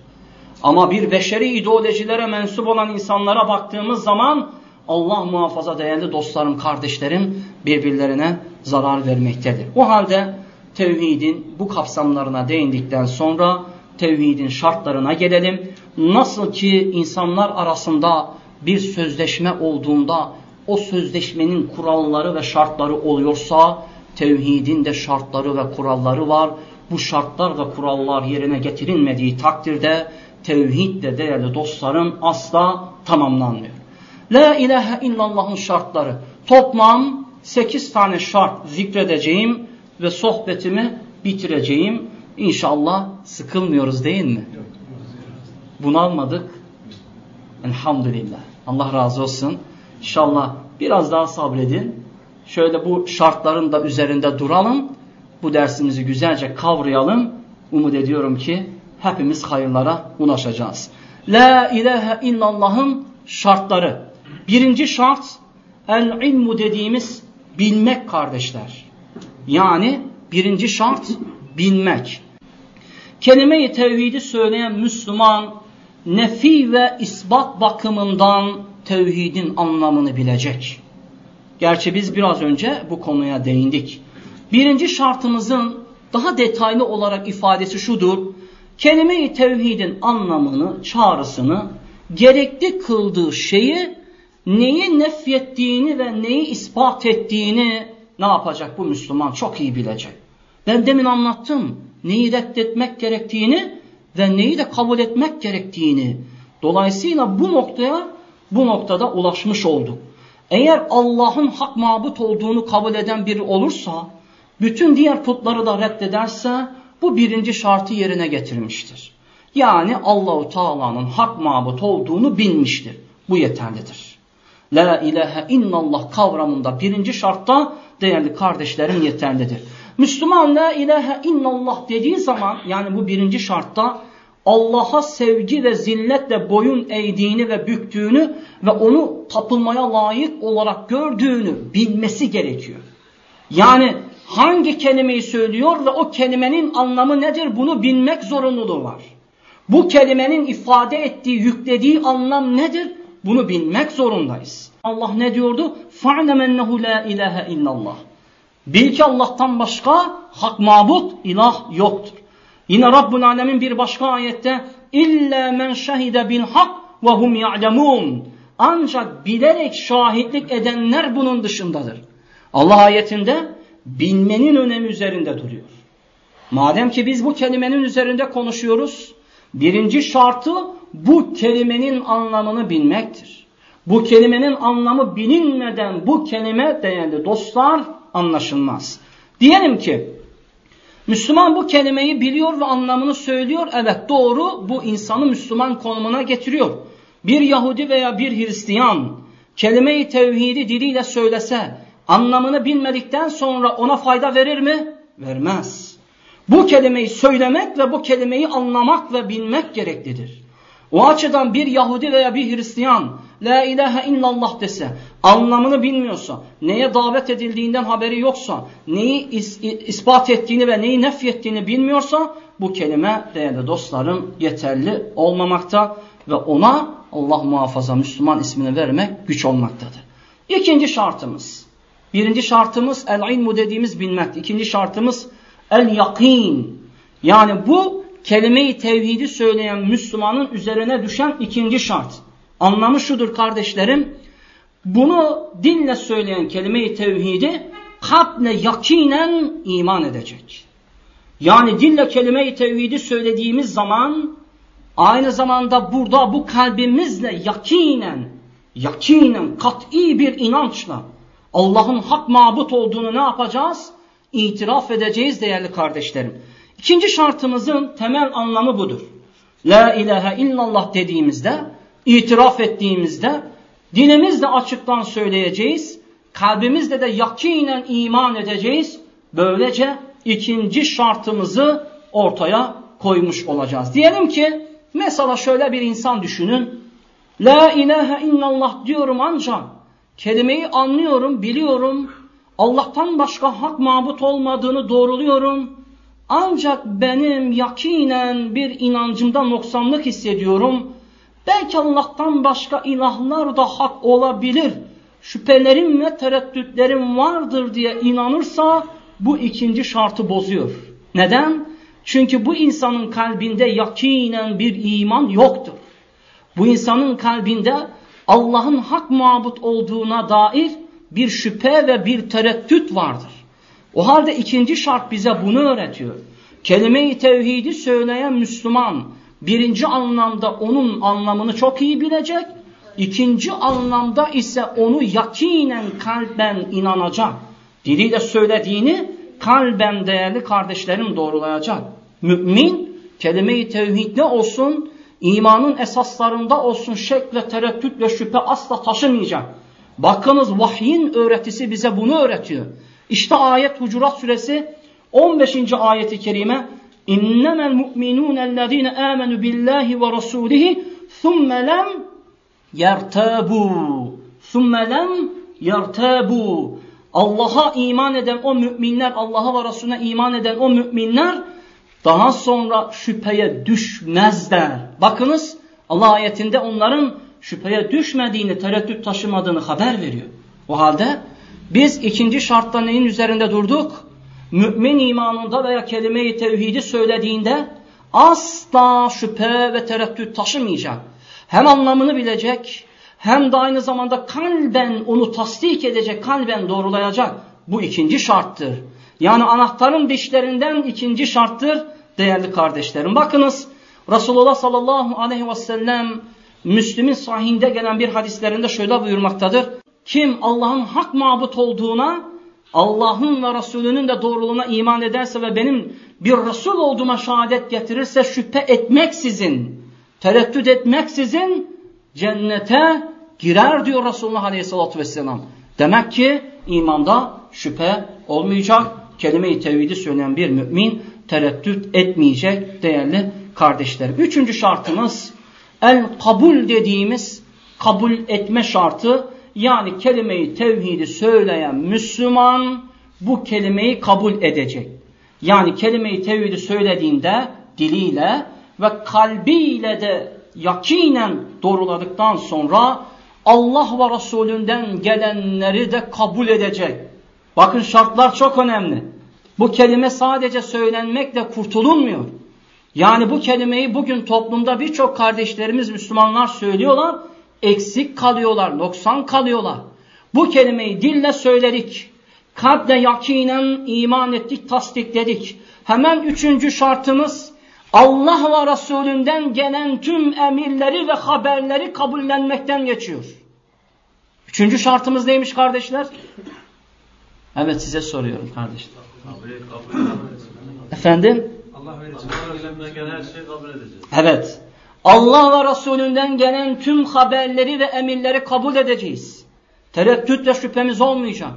Ama bir beşeri ideolojilere mensup olan insanlara baktığımız zaman Allah muhafaza değerli dostlarım, kardeşlerim birbirlerine zarar vermektedir. O halde tevhidin bu kapsamlarına değindikten sonra tevhidin şartlarına gelelim. Nasıl ki insanlar arasında bir sözleşme olduğunda o sözleşmenin kuralları ve şartları oluyorsa tevhidin de şartları ve kuralları var. Bu şartlar ve kurallar yerine getirilmediği takdirde tevhid de değerli dostlarım asla tamamlanmıyor. La ilahe illallah'ın şartları toplam 8 tane şart zikredeceğim ve sohbetimi bitireceğim. İnşallah sıkılmıyoruz değil mi? Bunalmadık. Elhamdülillah. Allah razı olsun. İnşallah biraz daha sabredin. Şöyle bu şartların da üzerinde duralım. Bu dersimizi güzelce kavrayalım. Umut ediyorum ki hepimiz hayırlara ulaşacağız. La ilahe illallah'ın şartları. Birinci şart el ilmu dediğimiz bilmek kardeşler. Yani birinci şart bilmek. Kelime-i tevhidi söyleyen Müslüman nefi ve isbat bakımından tevhidin anlamını bilecek. Gerçi biz biraz önce bu konuya değindik. Birinci şartımızın daha detaylı olarak ifadesi şudur. Kelime-i tevhidin anlamını, çağrısını, gerekli kıldığı şeyi, neyi nefyettiğini ve neyi ispat ettiğini ne yapacak bu Müslüman çok iyi bilecek. Ben demin anlattım neyi reddetmek gerektiğini ve neyi de kabul etmek gerektiğini. Dolayısıyla bu noktaya bu noktada ulaşmış olduk. Eğer Allah'ın hak mabut olduğunu kabul eden biri olursa, bütün diğer putları da reddederse bu birinci şartı yerine getirmiştir. Yani Allahu Teala'nın hak mabut olduğunu bilmiştir. Bu yeterlidir. La ilahe illallah kavramında birinci şartta değerli kardeşlerim yeterlidir. Müslüman la ilahe illallah dediği zaman yani bu birinci şartta Allah'a sevgi ve zilletle boyun eğdiğini ve büktüğünü ve onu tapılmaya layık olarak gördüğünü bilmesi gerekiyor. Yani hangi kelimeyi söylüyor ve o kelimenin anlamı nedir bunu bilmek zorunluluğu var. Bu kelimenin ifade ettiği, yüklediği anlam nedir? Bunu bilmek zorundayız. Allah ne diyordu? فَعْلَمَ اَنَّهُ لَا اِلَٰهَ اِلَّا اللّٰهِ Bil ki Allah'tan başka hak mabut, ilah yoktur. Yine Rabbul Alemin bir başka ayette illa men şehide bil hak ve hum ya'lemun. Ancak bilerek şahitlik edenler bunun dışındadır. Allah ayetinde bilmenin önemi üzerinde duruyor. Madem ki biz bu kelimenin üzerinde konuşuyoruz, birinci şartı bu kelimenin anlamını bilmektir. Bu kelimenin anlamı bilinmeden bu kelime değerli dostlar anlaşılmaz. Diyelim ki Müslüman bu kelimeyi biliyor ve anlamını söylüyor. Evet doğru bu insanı Müslüman konumuna getiriyor. Bir Yahudi veya bir Hristiyan kelime-i tevhidi diliyle söylese anlamını bilmedikten sonra ona fayda verir mi? Vermez. Bu kelimeyi söylemek ve bu kelimeyi anlamak ve bilmek gereklidir. O açıdan bir Yahudi veya bir Hristiyan La ilahe illallah dese, anlamını bilmiyorsa, neye davet edildiğinden haberi yoksa, neyi is ispat ettiğini ve neyi nefyettiğini bilmiyorsa, bu kelime değerli dostlarım yeterli olmamakta ve ona Allah muhafaza Müslüman ismini vermek güç olmaktadır. İkinci şartımız, birinci şartımız el-ilmu dediğimiz bilmek, ikinci şartımız el-yakin. Yani bu kelime-i tevhidi söyleyen Müslümanın üzerine düşen ikinci şart. Anlamı şudur kardeşlerim. Bunu dinle söyleyen kelime-i tevhidi kalple yakinen iman edecek. Yani dille kelime-i tevhidi söylediğimiz zaman aynı zamanda burada bu kalbimizle yakinen, yakinen kat'i bir inançla Allah'ın hak mabut olduğunu ne yapacağız? itiraf edeceğiz değerli kardeşlerim. İkinci şartımızın temel anlamı budur. La ilahe illallah dediğimizde, itiraf ettiğimizde dilimizle açıktan söyleyeceğiz, kalbimizde de yakinen iman edeceğiz. Böylece ikinci şartımızı ortaya koymuş olacağız. Diyelim ki mesela şöyle bir insan düşünün. La ilahe illallah diyorum ancak kelimeyi anlıyorum, biliyorum. Allah'tan başka hak mabut olmadığını doğruluyorum. Ancak benim yakinen bir inancımda noksanlık hissediyorum. Belki Allah'tan başka ilahlar da hak olabilir. Şüphelerim ve tereddütlerim vardır diye inanırsa bu ikinci şartı bozuyor. Neden? Çünkü bu insanın kalbinde yakinen bir iman yoktur. Bu insanın kalbinde Allah'ın hak mabut olduğuna dair bir şüphe ve bir tereddüt vardır. O halde ikinci şart bize bunu öğretiyor. Kelime-i tevhidi söyleyen Müslüman birinci anlamda onun anlamını çok iyi bilecek. İkinci anlamda ise onu yakinen kalben inanacak. Diliyle söylediğini kalben değerli kardeşlerim doğrulayacak. Mümin kelime-i tevhid ne olsun? imanın esaslarında olsun şek ve tereddüt ve şüphe asla taşımayacak. Bakınız vahyin öğretisi bize bunu öğretiyor. İşte ayet Hucurat suresi 15. ayeti kerime İnnemel mu'minûnellezîne âmenü billahi ve rasûlihi thumme lem yertâbû thumme lem yertâbû Allah'a iman eden o müminler, Allah'a ve Resulüne iman eden o müminler daha sonra şüpheye düşmezler. Bakınız Allah ayetinde onların şüpheye düşmediğini, tereddüt taşımadığını haber veriyor. O halde biz ikinci şartta neyin üzerinde durduk? Mümin imanında veya kelime-i tevhidi söylediğinde asla şüphe ve tereddüt taşımayacak. Hem anlamını bilecek hem de aynı zamanda kalben onu tasdik edecek, kalben doğrulayacak. Bu ikinci şarttır. Yani anahtarın dişlerinden ikinci şarttır değerli kardeşlerim. Bakınız Resulullah sallallahu aleyhi ve sellem Müslüm'ün sahihinde gelen bir hadislerinde şöyle buyurmaktadır. Kim Allah'ın hak mabut olduğuna, Allah'ın ve Resulünün de doğruluğuna iman ederse ve benim bir Resul olduğuma şehadet getirirse şüphe etmeksizin, tereddüt etmeksizin cennete girer diyor Resulullah Aleyhisselatü Vesselam. Demek ki imanda şüphe olmayacak. Kelime-i tevhidi söyleyen bir mümin tereddüt etmeyecek değerli kardeşlerim. Üçüncü şartımız el kabul dediğimiz kabul etme şartı yani kelimeyi tevhidi söyleyen Müslüman bu kelimeyi kabul edecek. Yani kelimeyi tevhidi söylediğinde diliyle ve kalbiyle de yakinen doğruladıktan sonra Allah ve Resulünden gelenleri de kabul edecek. Bakın şartlar çok önemli. Bu kelime sadece söylenmekle kurtulunmuyor. Yani bu kelimeyi bugün toplumda birçok kardeşlerimiz Müslümanlar söylüyorlar, eksik kalıyorlar, noksan kalıyorlar. Bu kelimeyi dille söyledik, kalple yakinen iman ettik, tasdikledik. Hemen üçüncü şartımız Allah ve Resulünden gelen tüm emirleri ve haberleri kabullenmekten geçiyor. Üçüncü şartımız neymiş kardeşler? Evet size soruyorum kardeşler. Efendim? Allah ve Resulünden gelen her şeyi kabul edeceğiz. Evet. Allah ve Resulünden gelen tüm haberleri ve emirleri kabul edeceğiz. Tereddüt ve şüphemiz olmayacak.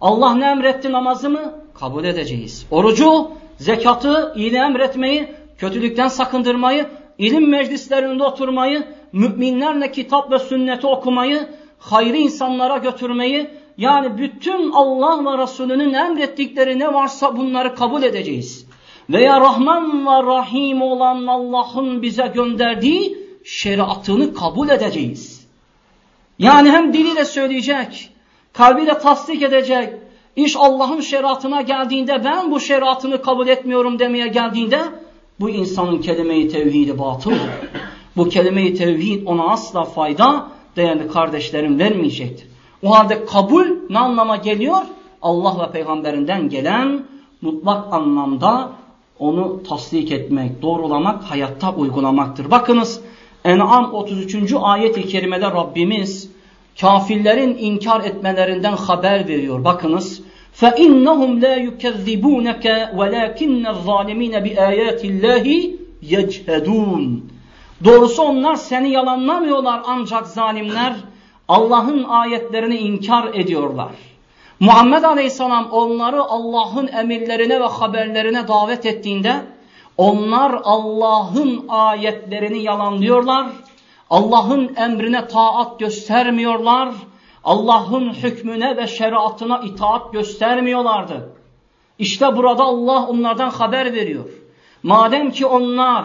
Allah ne emretti namazı mı? Kabul edeceğiz. Orucu, zekatı, iyiliği emretmeyi, kötülükten sakındırmayı, ilim meclislerinde oturmayı, müminlerle kitap ve sünneti okumayı, hayri insanlara götürmeyi, yani bütün Allah ve Resulünün emrettikleri ne varsa bunları kabul edeceğiz. Veya Rahman ve Rahim olan Allah'ın bize gönderdiği şeriatını kabul edeceğiz. Yani hem diliyle söyleyecek, kalbiyle tasdik edecek, iş Allah'ın şeriatına geldiğinde ben bu şeriatını kabul etmiyorum demeye geldiğinde bu insanın kelime-i tevhidi batıl. Bu kelime-i tevhid ona asla fayda değerli kardeşlerim vermeyecektir. O halde kabul ne anlama geliyor? Allah ve peygamberinden gelen mutlak anlamda onu tasdik etmek, doğrulamak, hayatta uygulamaktır. Bakınız En'am 33. ayet-i kerimede Rabbimiz kafirlerin inkar etmelerinden haber veriyor. Bakınız فَاِنَّهُمْ لَا يُكَذِّبُونَكَ وَلَاكِنَّ الظَّالِم۪ينَ بِآيَاتِ اللّٰهِ يَجْهَدُونَ Doğrusu onlar seni yalanlamıyorlar ancak zalimler Allah'ın ayetlerini inkar ediyorlar. Muhammed Aleyhisselam onları Allah'ın emirlerine ve haberlerine davet ettiğinde onlar Allah'ın ayetlerini yalanlıyorlar. Allah'ın emrine taat göstermiyorlar. Allah'ın hükmüne ve şeriatına itaat göstermiyorlardı. İşte burada Allah onlardan haber veriyor. Madem ki onlar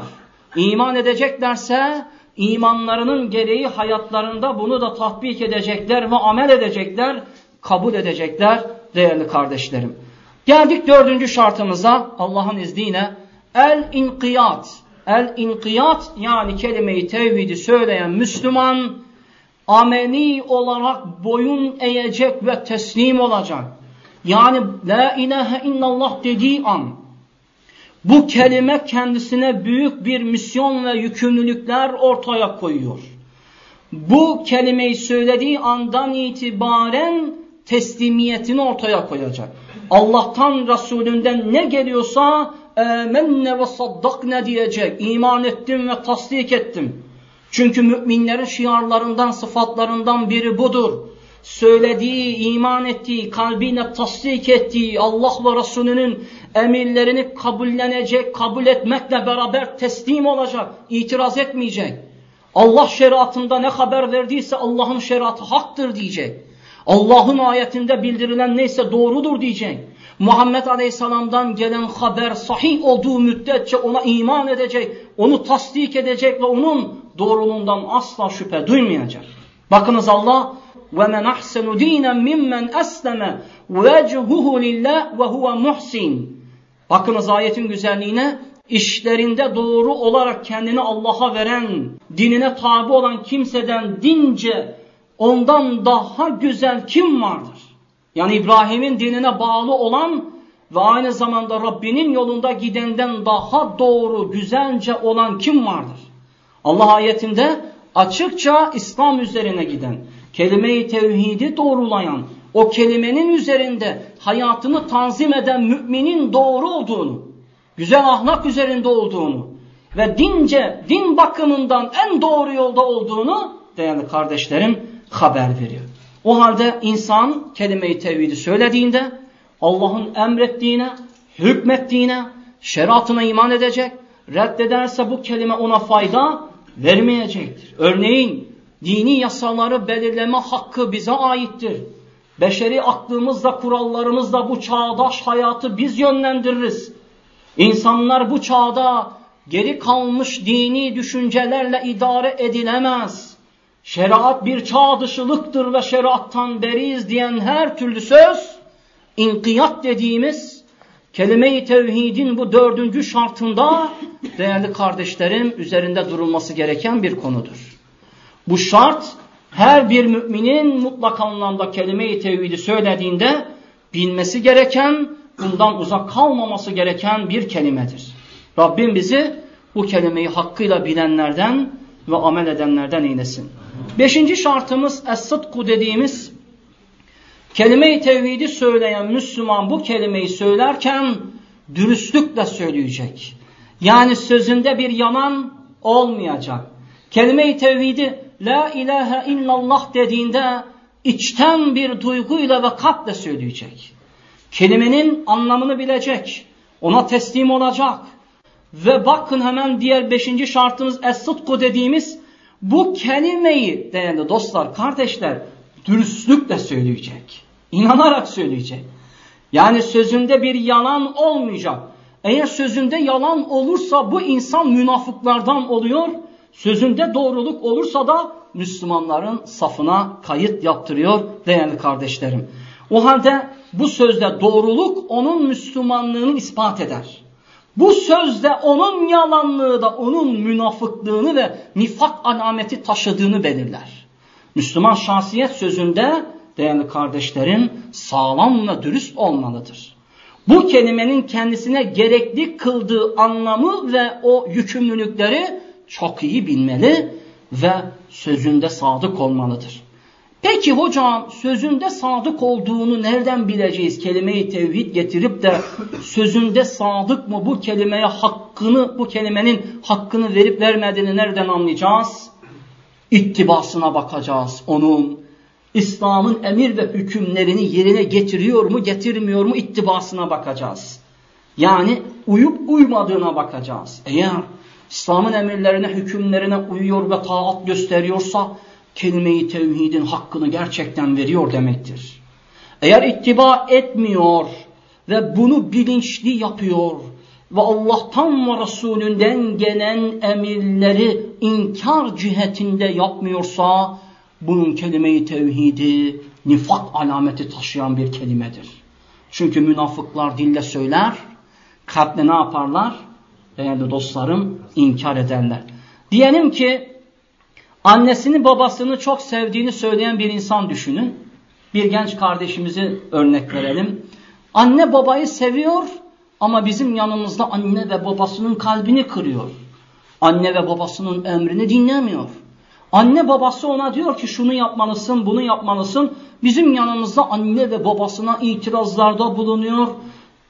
iman edeceklerse imanlarının gereği hayatlarında bunu da tatbik edecekler ve amel edecekler, kabul edecekler değerli kardeşlerim. Geldik dördüncü şartımıza Allah'ın izniyle el-inkiyat. El-inkiyat yani kelime-i tevhidi söyleyen Müslüman ameli olarak boyun eğecek ve teslim olacak. Yani la ilahe illallah dediği an bu kelime kendisine büyük bir misyon ve yükümlülükler ortaya koyuyor. Bu kelimeyi söylediği andan itibaren teslimiyetini ortaya koyacak. Allah'tan Resulünden ne geliyorsa emenne ve saddakne diyecek. İman ettim ve tasdik ettim. Çünkü müminlerin şiarlarından, sıfatlarından biri budur. Söylediği, iman ettiği, kalbine tasdik ettiği Allah ve Resulünün emirlerini kabullenecek, kabul etmekle beraber teslim olacak, itiraz etmeyecek. Allah şeriatında ne haber verdiyse Allah'ın şeriatı haktır diyecek. Allah'ın ayetinde bildirilen neyse doğrudur diyecek. Muhammed Aleyhisselam'dan gelen haber sahih olduğu müddetçe ona iman edecek, onu tasdik edecek ve onun doğruluğundan asla şüphe duymayacak. Bakınız Allah وَمَنْ أَحْسَنُ دِينًا مِمَّنْ أَسْلَمَ وَجْهُهُ لِلّٰهِ وَهُوَ مُحْسِنٌ Bakınız ayetin güzelliğine işlerinde doğru olarak kendini Allah'a veren, dinine tabi olan kimseden dince ondan daha güzel kim vardır? Yani İbrahim'in dinine bağlı olan ve aynı zamanda Rabbinin yolunda gidenden daha doğru, güzelce olan kim vardır? Allah ayetinde açıkça İslam üzerine giden, kelime-i tevhidi doğrulayan, o kelimenin üzerinde hayatını tanzim eden müminin doğru olduğunu, güzel ahlak üzerinde olduğunu ve dince, din bakımından en doğru yolda olduğunu değerli kardeşlerim haber veriyor. O halde insan kelime-i tevhidi söylediğinde Allah'ın emrettiğine, hükmettiğine, şeriatına iman edecek. Reddederse bu kelime ona fayda vermeyecektir. Örneğin dini yasaları belirleme hakkı bize aittir. Beşeri aklımızla, kurallarımızla bu çağdaş hayatı biz yönlendiririz. İnsanlar bu çağda geri kalmış dini düşüncelerle idare edilemez. Şeriat bir çağ dışılıktır ve şeriattan beriyiz diyen her türlü söz, inkiyat dediğimiz kelime-i tevhidin bu dördüncü şartında değerli kardeşlerim üzerinde durulması gereken bir konudur. Bu şart her bir müminin mutlak anlamda kelime-i tevhidi söylediğinde bilmesi gereken, bundan uzak kalmaması gereken bir kelimedir. Rabbim bizi bu kelimeyi hakkıyla bilenlerden ve amel edenlerden eylesin. Beşinci şartımız es-sıdku dediğimiz kelime-i tevhidi söyleyen Müslüman bu kelimeyi söylerken dürüstlükle söyleyecek. Yani sözünde bir yalan olmayacak. Kelime-i tevhidi la ilahe illallah dediğinde içten bir duyguyla ve kalple söyleyecek. Kelimenin anlamını bilecek. Ona teslim olacak. Ve bakın hemen diğer beşinci şartımız es-sıdku dediğimiz bu kelimeyi değerli dostlar, kardeşler dürüstlükle söyleyecek. İnanarak söyleyecek. Yani sözünde bir yalan olmayacak. Eğer sözünde yalan olursa bu insan münafıklardan oluyor. Sözünde doğruluk olursa da Müslümanların safına kayıt yaptırıyor değerli kardeşlerim. O halde bu sözde doğruluk onun Müslümanlığını ispat eder. Bu sözde onun yalanlığı da onun münafıklığını ve nifak alameti taşıdığını belirler. Müslüman şahsiyet sözünde değerli kardeşlerim sağlam ve dürüst olmalıdır. Bu kelimenin kendisine gerekli kıldığı anlamı ve o yükümlülükleri çok iyi bilmeli ve sözünde sadık olmalıdır. Peki hocam sözünde sadık olduğunu nereden bileceğiz? Kelime-i tevhid getirip de sözünde sadık mı bu kelimeye hakkını, bu kelimenin hakkını verip vermediğini nereden anlayacağız? İttibasına bakacağız onun. İslam'ın emir ve hükümlerini yerine getiriyor mu getirmiyor mu ittibasına bakacağız. Yani uyup uymadığına bakacağız. Eğer İslam'ın emirlerine, hükümlerine uyuyor ve taat gösteriyorsa kelime-i tevhidin hakkını gerçekten veriyor demektir. Eğer ittiba etmiyor ve bunu bilinçli yapıyor ve Allah'tan ve Resulünden gelen emirleri inkar cihetinde yapmıyorsa bunun kelime-i tevhidi nifak alameti taşıyan bir kelimedir. Çünkü münafıklar dille söyler, kalple ne yaparlar? Değerli dostlarım inkar ederler. Diyelim ki Annesini babasını çok sevdiğini söyleyen bir insan düşünün. Bir genç kardeşimizi örnek verelim. Anne babayı seviyor ama bizim yanımızda anne ve babasının kalbini kırıyor. Anne ve babasının emrini dinlemiyor. Anne babası ona diyor ki şunu yapmalısın, bunu yapmalısın. Bizim yanımızda anne ve babasına itirazlarda bulunuyor.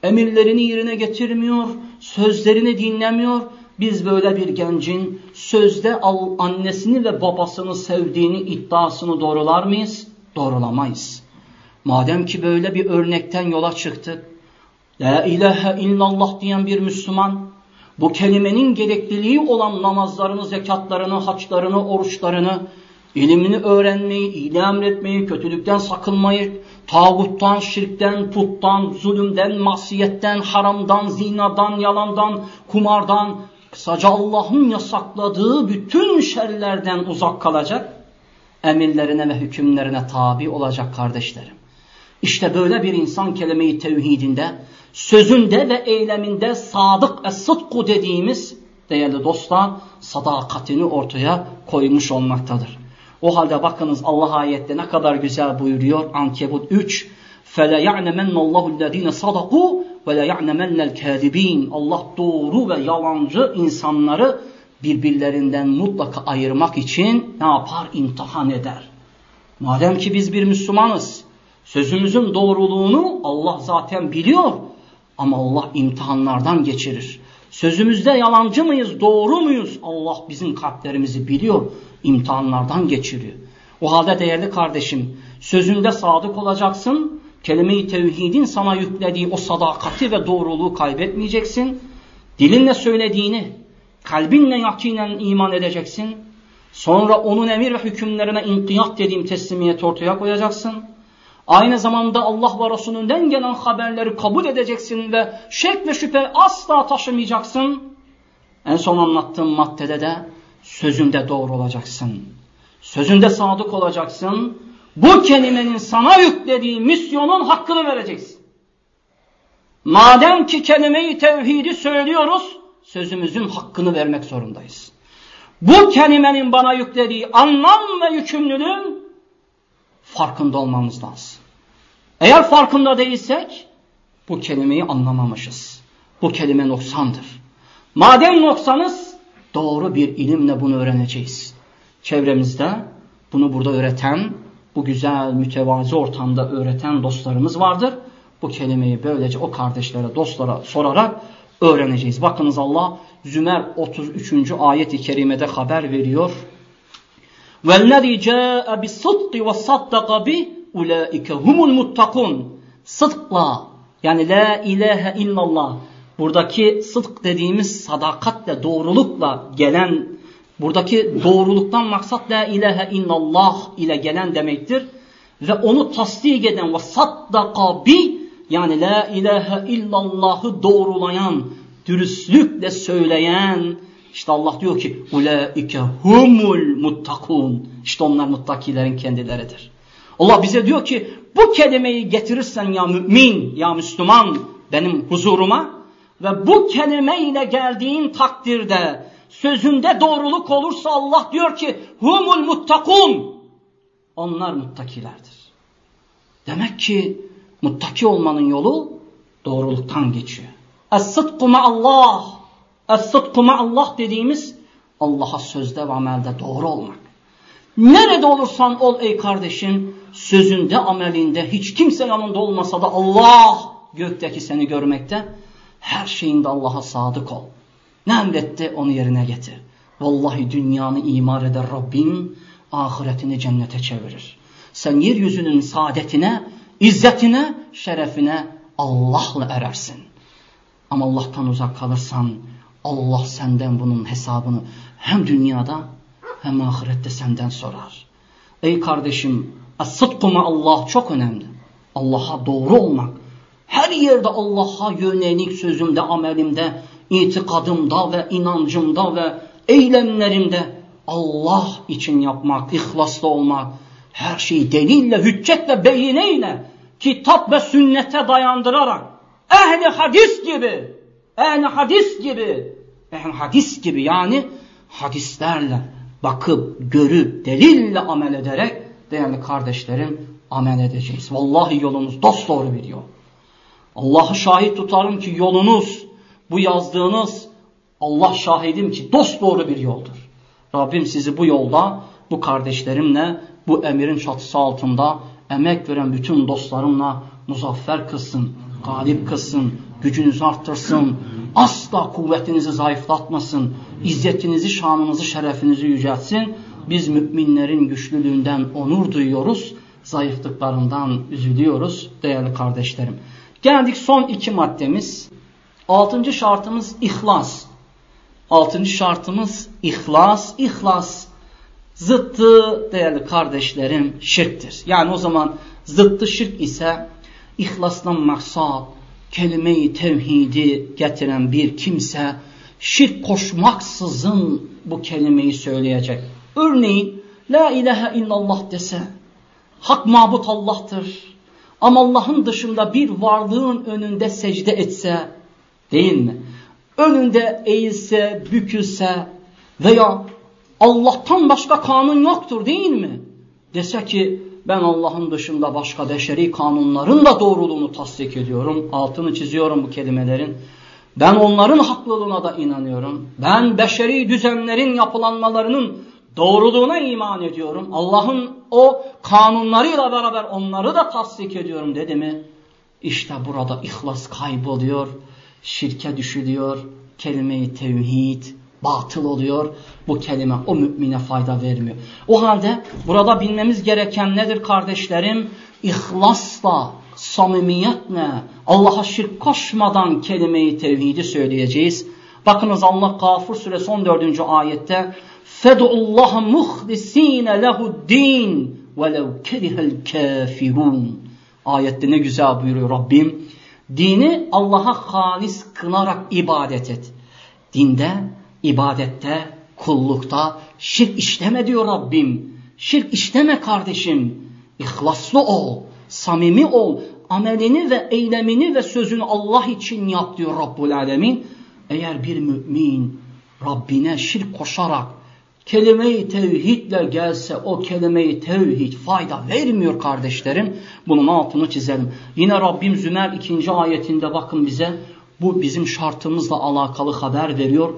Emirlerini yerine getirmiyor, sözlerini dinlemiyor. Biz böyle bir gencin sözde annesini ve babasını sevdiğini iddiasını doğrular mıyız? Doğrulamayız. Madem ki böyle bir örnekten yola çıktık. La ilahe illallah diyen bir Müslüman bu kelimenin gerekliliği olan namazlarını, zekatlarını, haçlarını, oruçlarını, ilimini öğrenmeyi, iyiliği emretmeyi, kötülükten sakınmayı, tağuttan, şirkten, puttan, zulümden, masiyetten, haramdan, zinadan, yalandan, kumardan, Kısaca Allah'ın yasakladığı bütün şerlerden uzak kalacak, emirlerine ve hükümlerine tabi olacak kardeşlerim. İşte böyle bir insan kelime-i tevhidinde, sözünde ve eyleminde sadık ve sıdku dediğimiz değerli dostlar sadakatini ortaya koymuş olmaktadır. O halde bakınız Allah ayette ne kadar güzel buyuruyor Ankebut 3 فَلَيَعْنَمَنَّ اللّٰهُ الَّذ۪ينَ صَدَقُوا ve la ya'nemennel kâdibîn. Allah doğru ve yalancı insanları birbirlerinden mutlaka ayırmak için ne yapar? İmtihan eder. Madem ki biz bir Müslümanız, sözümüzün doğruluğunu Allah zaten biliyor ama Allah imtihanlardan geçirir. Sözümüzde yalancı mıyız, doğru muyuz? Allah bizim kalplerimizi biliyor, imtihanlardan geçiriyor. O halde değerli kardeşim, sözünde sadık olacaksın, kelime-i tevhidin sana yüklediği o sadakati ve doğruluğu kaybetmeyeceksin. Dilinle söylediğini, kalbinle yakinen iman edeceksin. Sonra onun emir ve hükümlerine inkiyat dediğim teslimiyet ortaya koyacaksın. Aynı zamanda Allah ve Resulünden gelen haberleri kabul edeceksin ve şek ve şüphe asla taşımayacaksın. En son anlattığım maddede de sözünde doğru olacaksın. Sözünde sadık olacaksın bu kelimenin sana yüklediği misyonun hakkını vereceksin. Madem ki kelimeyi tevhidi söylüyoruz, sözümüzün hakkını vermek zorundayız. Bu kelimenin bana yüklediği anlam ve yükümlülüğün farkında olmamız lazım. Eğer farkında değilsek, bu kelimeyi anlamamışız. Bu kelime noksandır. Madem noksanız, doğru bir ilimle bunu öğreneceğiz. Çevremizde bunu burada öğreten, bu güzel mütevazi ortamda öğreten dostlarımız vardır. Bu kelimeyi böylece o kardeşlere, dostlara sorarak öğreneceğiz. Bakınız Allah Zümer 33. ayet-i kerimede haber veriyor. وَالَّذِي جَاءَ بِالصِّدْقِ وَصَدَّقَ بِهِ اُولَٰئِكَ هُمُ الْمُتَّقُونَ Sıdkla yani la ilahe illallah buradaki sıdk dediğimiz sadakatle doğrulukla gelen Buradaki doğruluktan maksat la ilahe illallah ile gelen demektir. Ve onu tasdik eden ve saddaka bi yani la ilahe illallahı doğrulayan, dürüstlükle söyleyen işte Allah diyor ki ulaike humul muttakun. İşte onlar muttakilerin kendileridir. Allah bize diyor ki bu kelimeyi getirirsen ya mümin, ya Müslüman benim huzuruma ve bu kelimeyle geldiğin takdirde sözünde doğruluk olursa Allah diyor ki humul muttakun. Onlar muttakilerdir. Demek ki muttaki olmanın yolu doğruluktan geçiyor. Es-sıdku ma'allah. Es-sıdku ma'allah dediğimiz Allah'a sözde ve amelde doğru olmak. Nerede olursan ol ey kardeşim, sözünde, amelinde, hiç kimse yanında olmasa da Allah gökteki seni görmekte, her şeyinde Allah'a sadık ol. Ne onu yerine getir. Vallahi dünyanı imar eder Rabbim, ahiretini cennete çevirir. Sen yeryüzünün saadetine, izzetine, şerefine Allah'la erersin. Ama Allah'tan uzak kalırsan Allah senden bunun hesabını hem dünyada hem ahirette senden sorar. Ey kardeşim, as-sıdku Allah çok önemli. Allah'a doğru olmak. Her yerde Allah'a yönelik sözümde, amelimde, itikadımda ve inancımda ve eylemlerimde Allah için yapmak, ihlaslı olmak, her şeyi delille, hüccetle, beyineyle, kitap ve sünnete dayandırarak, ehli hadis gibi, ehli hadis gibi, ehli hadis gibi yani hadislerle bakıp, görüp, delille amel ederek değerli kardeşlerim amel edeceğiz. Vallahi yolumuz dosdoğru bir yol. Allah'ı şahit tutarım ki yolunuz, bu yazdığınız Allah şahidim ki dosdoğru bir yoldur. Rabbim sizi bu yolda, bu kardeşlerimle, bu emirin çatısı altında emek veren bütün dostlarımla muzaffer kılsın, galip kılsın, gücünüzü arttırsın, asla kuvvetinizi zayıflatmasın, izzetinizi, şanınızı, şerefinizi yüceltsin. Biz müminlerin güçlülüğünden onur duyuyoruz, zayıflıklarından üzülüyoruz değerli kardeşlerim. Geldik son iki maddemiz. Altıncı şartımız ihlas. Altıncı şartımız ihlas. İhlas zıttı değerli kardeşlerim şirktir. Yani o zaman zıttı şirk ise ihlasdan maksat, kelime-i tevhidi getiren bir kimse şirk koşmaksızın bu kelimeyi söyleyecek. Örneğin La ilahe illallah dese hak mabut Allah'tır. Ama Allah'ın dışında bir varlığın önünde secde etse değil mi? Önünde eğilse, bükülse veya Allah'tan başka kanun yoktur değil mi? Dese ki ben Allah'ın dışında başka beşeri kanunların da doğruluğunu tasdik ediyorum. Altını çiziyorum bu kelimelerin. Ben onların haklılığına da inanıyorum. Ben beşeri düzenlerin yapılanmalarının doğruluğuna iman ediyorum. Allah'ın o kanunlarıyla beraber onları da tasdik ediyorum dedi mi? İşte burada ihlas kayboluyor, şirke düşülüyor, kelime-i tevhid, batıl oluyor. Bu kelime o mümine fayda vermiyor. O halde burada bilmemiz gereken nedir kardeşlerim? İhlasla, samimiyetle, Allah'a şirk koşmadan kelime-i tevhidi söyleyeceğiz. Bakınız Allah Gafur suresi 14. ayette فَدُعُ اللّٰهَ مُخْلِس۪ينَ لَهُ الدِّينَ وَلَوْ كَرِهَ الْكَافِرُونَ Ayette ne güzel buyuruyor Rabbim. Dini Allah'a halis kınarak ibadet et. Dinde ibadette, kullukta şirk işleme diyor Rabbim. Şirk işleme kardeşim. İhlaslı ol, samimi ol. Amelini ve eylemini ve sözünü Allah için yap diyor Rabbul Alemin. Eğer bir mümin Rabbine şirk koşarak kelime-i tevhidle gelse o kelime-i tevhid fayda vermiyor kardeşlerim. Bunun altını çizelim. Yine Rabbim Zümer ikinci ayetinde bakın bize bu bizim şartımızla alakalı haber veriyor.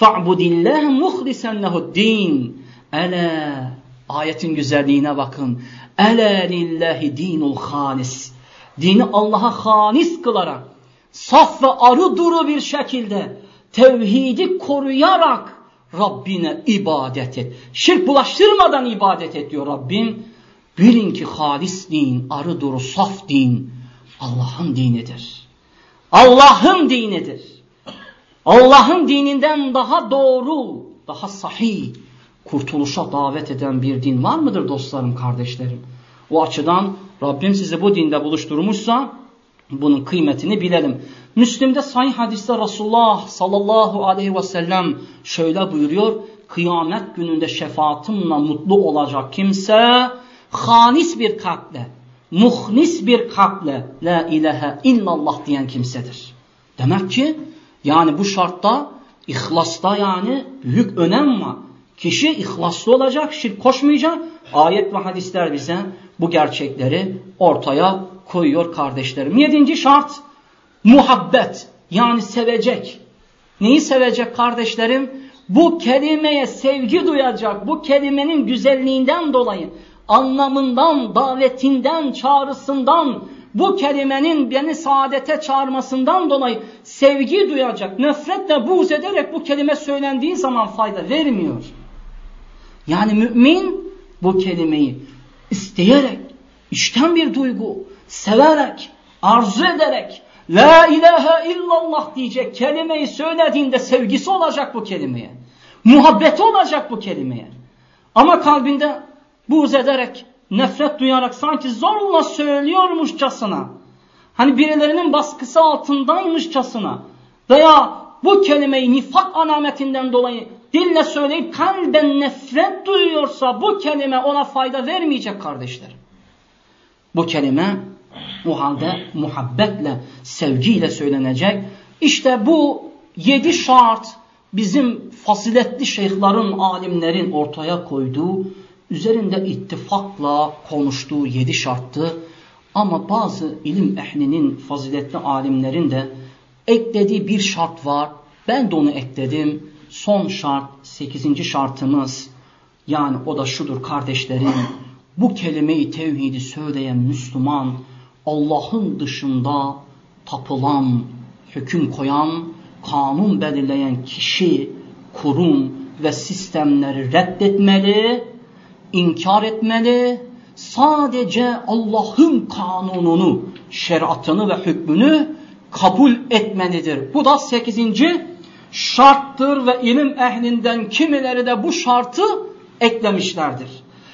فَعْبُدِ muhlisen lehu'd-din. Ele ayetin güzelliğine bakın. Ele lillahi dinul halis. Dini Allah'a halis kılarak saf ve arı duru bir şekilde tevhidi koruyarak Rabbine ibadet et. Şirk bulaştırmadan ibadet et diyor Rabbim. Bilin ki halis din, arı duru saf din Allah'ın dinidir. Allah'ın dinidir. Allah'ın dininden daha doğru, daha sahih, kurtuluşa davet eden bir din var mıdır dostlarım, kardeşlerim? O açıdan Rabbim sizi bu dinde buluşturmuşsa bunun kıymetini bilelim. Müslim'de sahih hadiste Resulullah sallallahu aleyhi ve sellem şöyle buyuruyor. Kıyamet gününde şefaatimle mutlu olacak kimse hanis bir kalple, muhnis bir kalple la ilahe illallah diyen kimsedir. Demek ki yani bu şartta ihlasta yani büyük önem var. Kişi ihlaslı olacak, şirk koşmayacak. Ayet ve hadisler bize bu gerçekleri ortaya koyuyor kardeşlerim. Yedinci şart muhabbet yani sevecek. Neyi sevecek kardeşlerim? bu kelimeye sevgi duyacak, bu kelimenin güzelliğinden dolayı, anlamından, davetinden, çağrısından, bu kelimenin beni saadete çağırmasından dolayı sevgi duyacak, nefretle buğz ederek bu kelime söylendiği zaman fayda vermiyor. Yani mümin bu kelimeyi isteyerek, içten bir duygu, severek, arzu ederek, La ilahe illallah diyecek kelimeyi söylediğinde sevgisi olacak bu kelimeye. Muhabbeti olacak bu kelimeye. Ama kalbinde buğz ederek, nefret duyarak sanki zorla söylüyormuşçasına, hani birilerinin baskısı altındaymışçasına veya bu kelimeyi nifak alametinden dolayı dille söyleyip kalben nefret duyuyorsa bu kelime ona fayda vermeyecek kardeşler. Bu kelime o halde muhabbetle, sevgiyle söylenecek. İşte bu yedi şart bizim faziletli şeyhlerin, alimlerin ortaya koyduğu, üzerinde ittifakla konuştuğu yedi şarttı. Ama bazı ilim ehlinin, faziletli alimlerin de eklediği bir şart var. Ben de onu ekledim. Son şart, sekizinci şartımız. Yani o da şudur kardeşlerim. Bu kelimeyi tevhidi söyleyen Müslüman, Allah'ın dışında tapılan, hüküm koyan, kanun belirleyen kişi, kurum ve sistemleri reddetmeli, inkar etmeli, sadece Allah'ın kanununu, şeriatını ve hükmünü kabul etmelidir. Bu da sekizinci şarttır ve ilim ehlinden kimileri de bu şartı eklemişlerdir.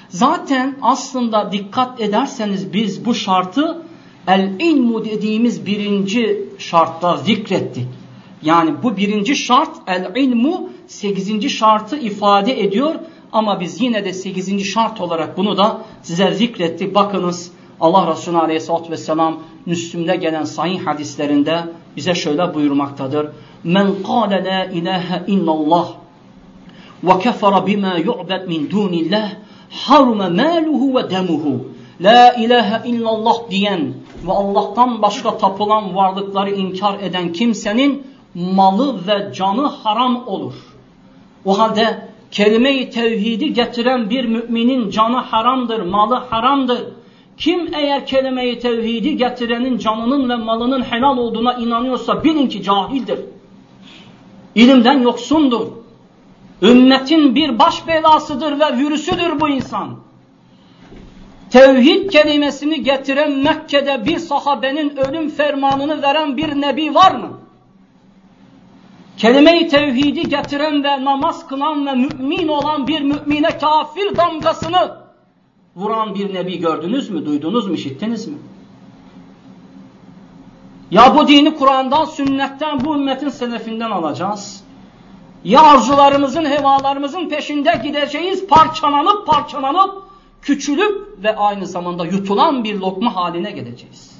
Zaten aslında dikkat ederseniz biz bu şartı el ilmu dediğimiz birinci şartta zikrettik. Yani bu birinci şart el ilmu sekizinci şartı ifade ediyor ama biz yine de sekizinci şart olarak bunu da size zikrettik. Bakınız Allah Resulü Aleyhisselatü Vesselam Müslüm'de gelen sahih hadislerinde bize şöyle buyurmaktadır. Men kâle la ilahe illallah ve kefere bima yu'bed min dunillah harume maluhu ve demuhu. La ilahe illallah diyen ve Allah'tan başka tapılan varlıkları inkar eden kimsenin malı ve canı haram olur. O halde kelime-i tevhidi getiren bir müminin canı haramdır, malı haramdır. Kim eğer kelime-i tevhidi getirenin canının ve malının helal olduğuna inanıyorsa bilin ki cahildir. İlimden yoksundur. Ümmetin bir baş belasıdır ve virüsüdür bu insan tevhid kelimesini getiren Mekke'de bir sahabenin ölüm fermanını veren bir nebi var mı? Kelime-i tevhidi getiren ve namaz kılan ve mümin olan bir mümine kafir damgasını vuran bir nebi gördünüz mü, duydunuz mu, işittiniz mi? Ya bu dini Kur'an'dan, sünnetten, bu ümmetin selefinden alacağız. Ya arzularımızın, hevalarımızın peşinde gideceğiz, parçalanıp parçalanıp küçülüp ve aynı zamanda yutulan bir lokma haline geleceğiz.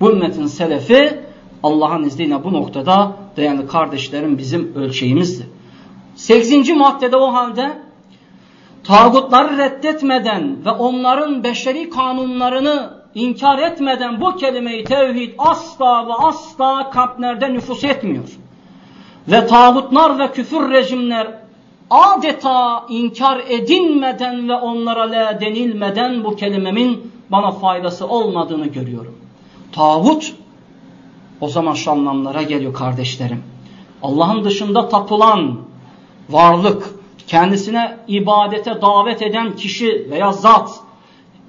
Bu ümmetin selefi Allah'ın izniyle bu noktada değerli kardeşlerim bizim ölçeğimizdir. 8. maddede o halde tağutları reddetmeden ve onların beşeri kanunlarını inkar etmeden bu kelimeyi tevhid asla ve asla kalplerde nüfus etmiyor. Ve tağutlar ve küfür rejimler adeta inkar edilmeden ve onlara la denilmeden bu kelimemin bana faydası olmadığını görüyorum. Tağut o zaman şu anlamlara geliyor kardeşlerim. Allah'ın dışında tapılan varlık, kendisine ibadete davet eden kişi veya zat,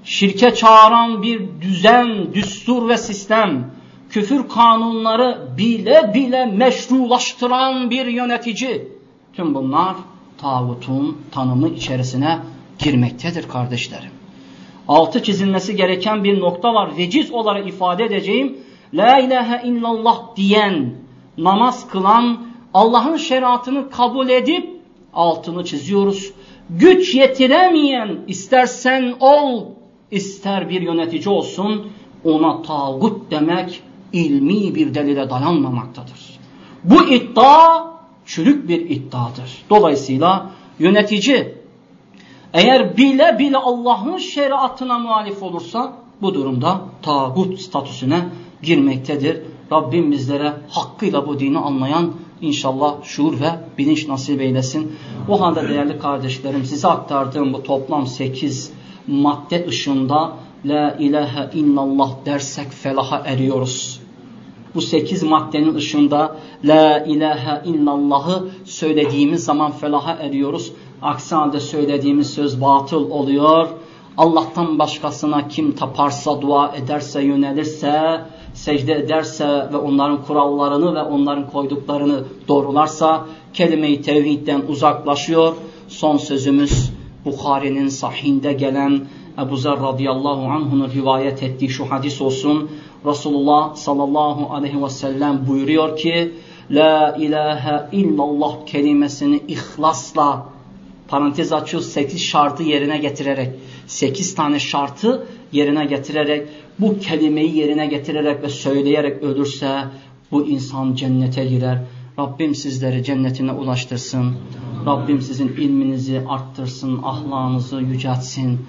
şirke çağıran bir düzen, düstur ve sistem, küfür kanunları bile bile meşrulaştıran bir yönetici. Tüm bunlar tağutun tanımı içerisine girmektedir kardeşlerim. Altı çizilmesi gereken bir nokta var. Veciz olarak ifade edeceğim. La ilahe illallah diyen, namaz kılan, Allah'ın şeriatını kabul edip altını çiziyoruz. Güç yetiremeyen istersen ol, ister bir yönetici olsun ona tağut demek ilmi bir delile dayanmamaktadır. Bu iddia çürük bir iddiadır. Dolayısıyla yönetici eğer bile bile Allah'ın şeriatına muhalif olursa bu durumda tağut statüsüne girmektedir. Rabbim bizlere hakkıyla bu dini anlayan inşallah şuur ve bilinç nasip eylesin. O halde değerli kardeşlerim size aktardığım bu toplam 8 madde ışığında La ilahe illallah dersek felaha eriyoruz. Bu 8 maddenin ışığında La ilahe illallahı söylediğimiz zaman felaha eriyoruz. Aksi halde söylediğimiz söz batıl oluyor. Allah'tan başkasına kim taparsa, dua ederse, yönelirse, secde ederse ve onların kurallarını ve onların koyduklarını doğrularsa kelime-i tevhidden uzaklaşıyor. Son sözümüz Bukhari'nin sahinde gelen Ebu Zer radıyallahu anh'unun rivayet ettiği şu hadis olsun. Resulullah sallallahu aleyhi ve sellem buyuruyor ki La ilahe illallah kelimesini ihlasla parantez açıyor 8 şartı yerine getirerek 8 tane şartı yerine getirerek bu kelimeyi yerine getirerek ve söyleyerek ölürse bu insan cennete girer. Rabbim sizleri cennetine ulaştırsın. Rabbim sizin ilminizi arttırsın, ahlakınızı yüceltsin.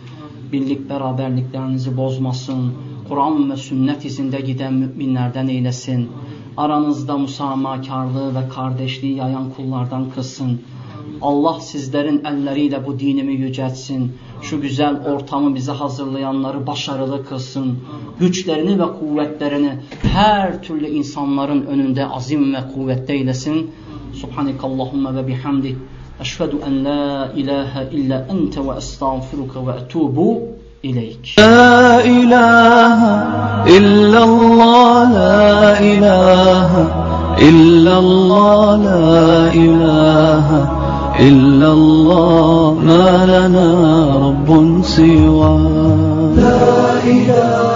Birlik beraberliklerinizi bozmasın. Kur'an ve sünnet izinde giden müminlerden eylesin. Aranızda musamakarlığı ve kardeşliği yayan kullardan kılsın. Allah sizlerin elleriyle bu dinimi yüceltsin. Şu güzel ortamı bize hazırlayanları başarılı kılsın. Güçlerini ve kuvvetlerini her türlü insanların önünde azim ve kuvvetli eylesin. Subhanekallahumma ve bihamdik. La ilahe illa ente ve estağfiruka ve etubu ileyk. لا إله إلا الله لا إله إلا الله لا إله إلا الله ما لنا رب سواه لا إله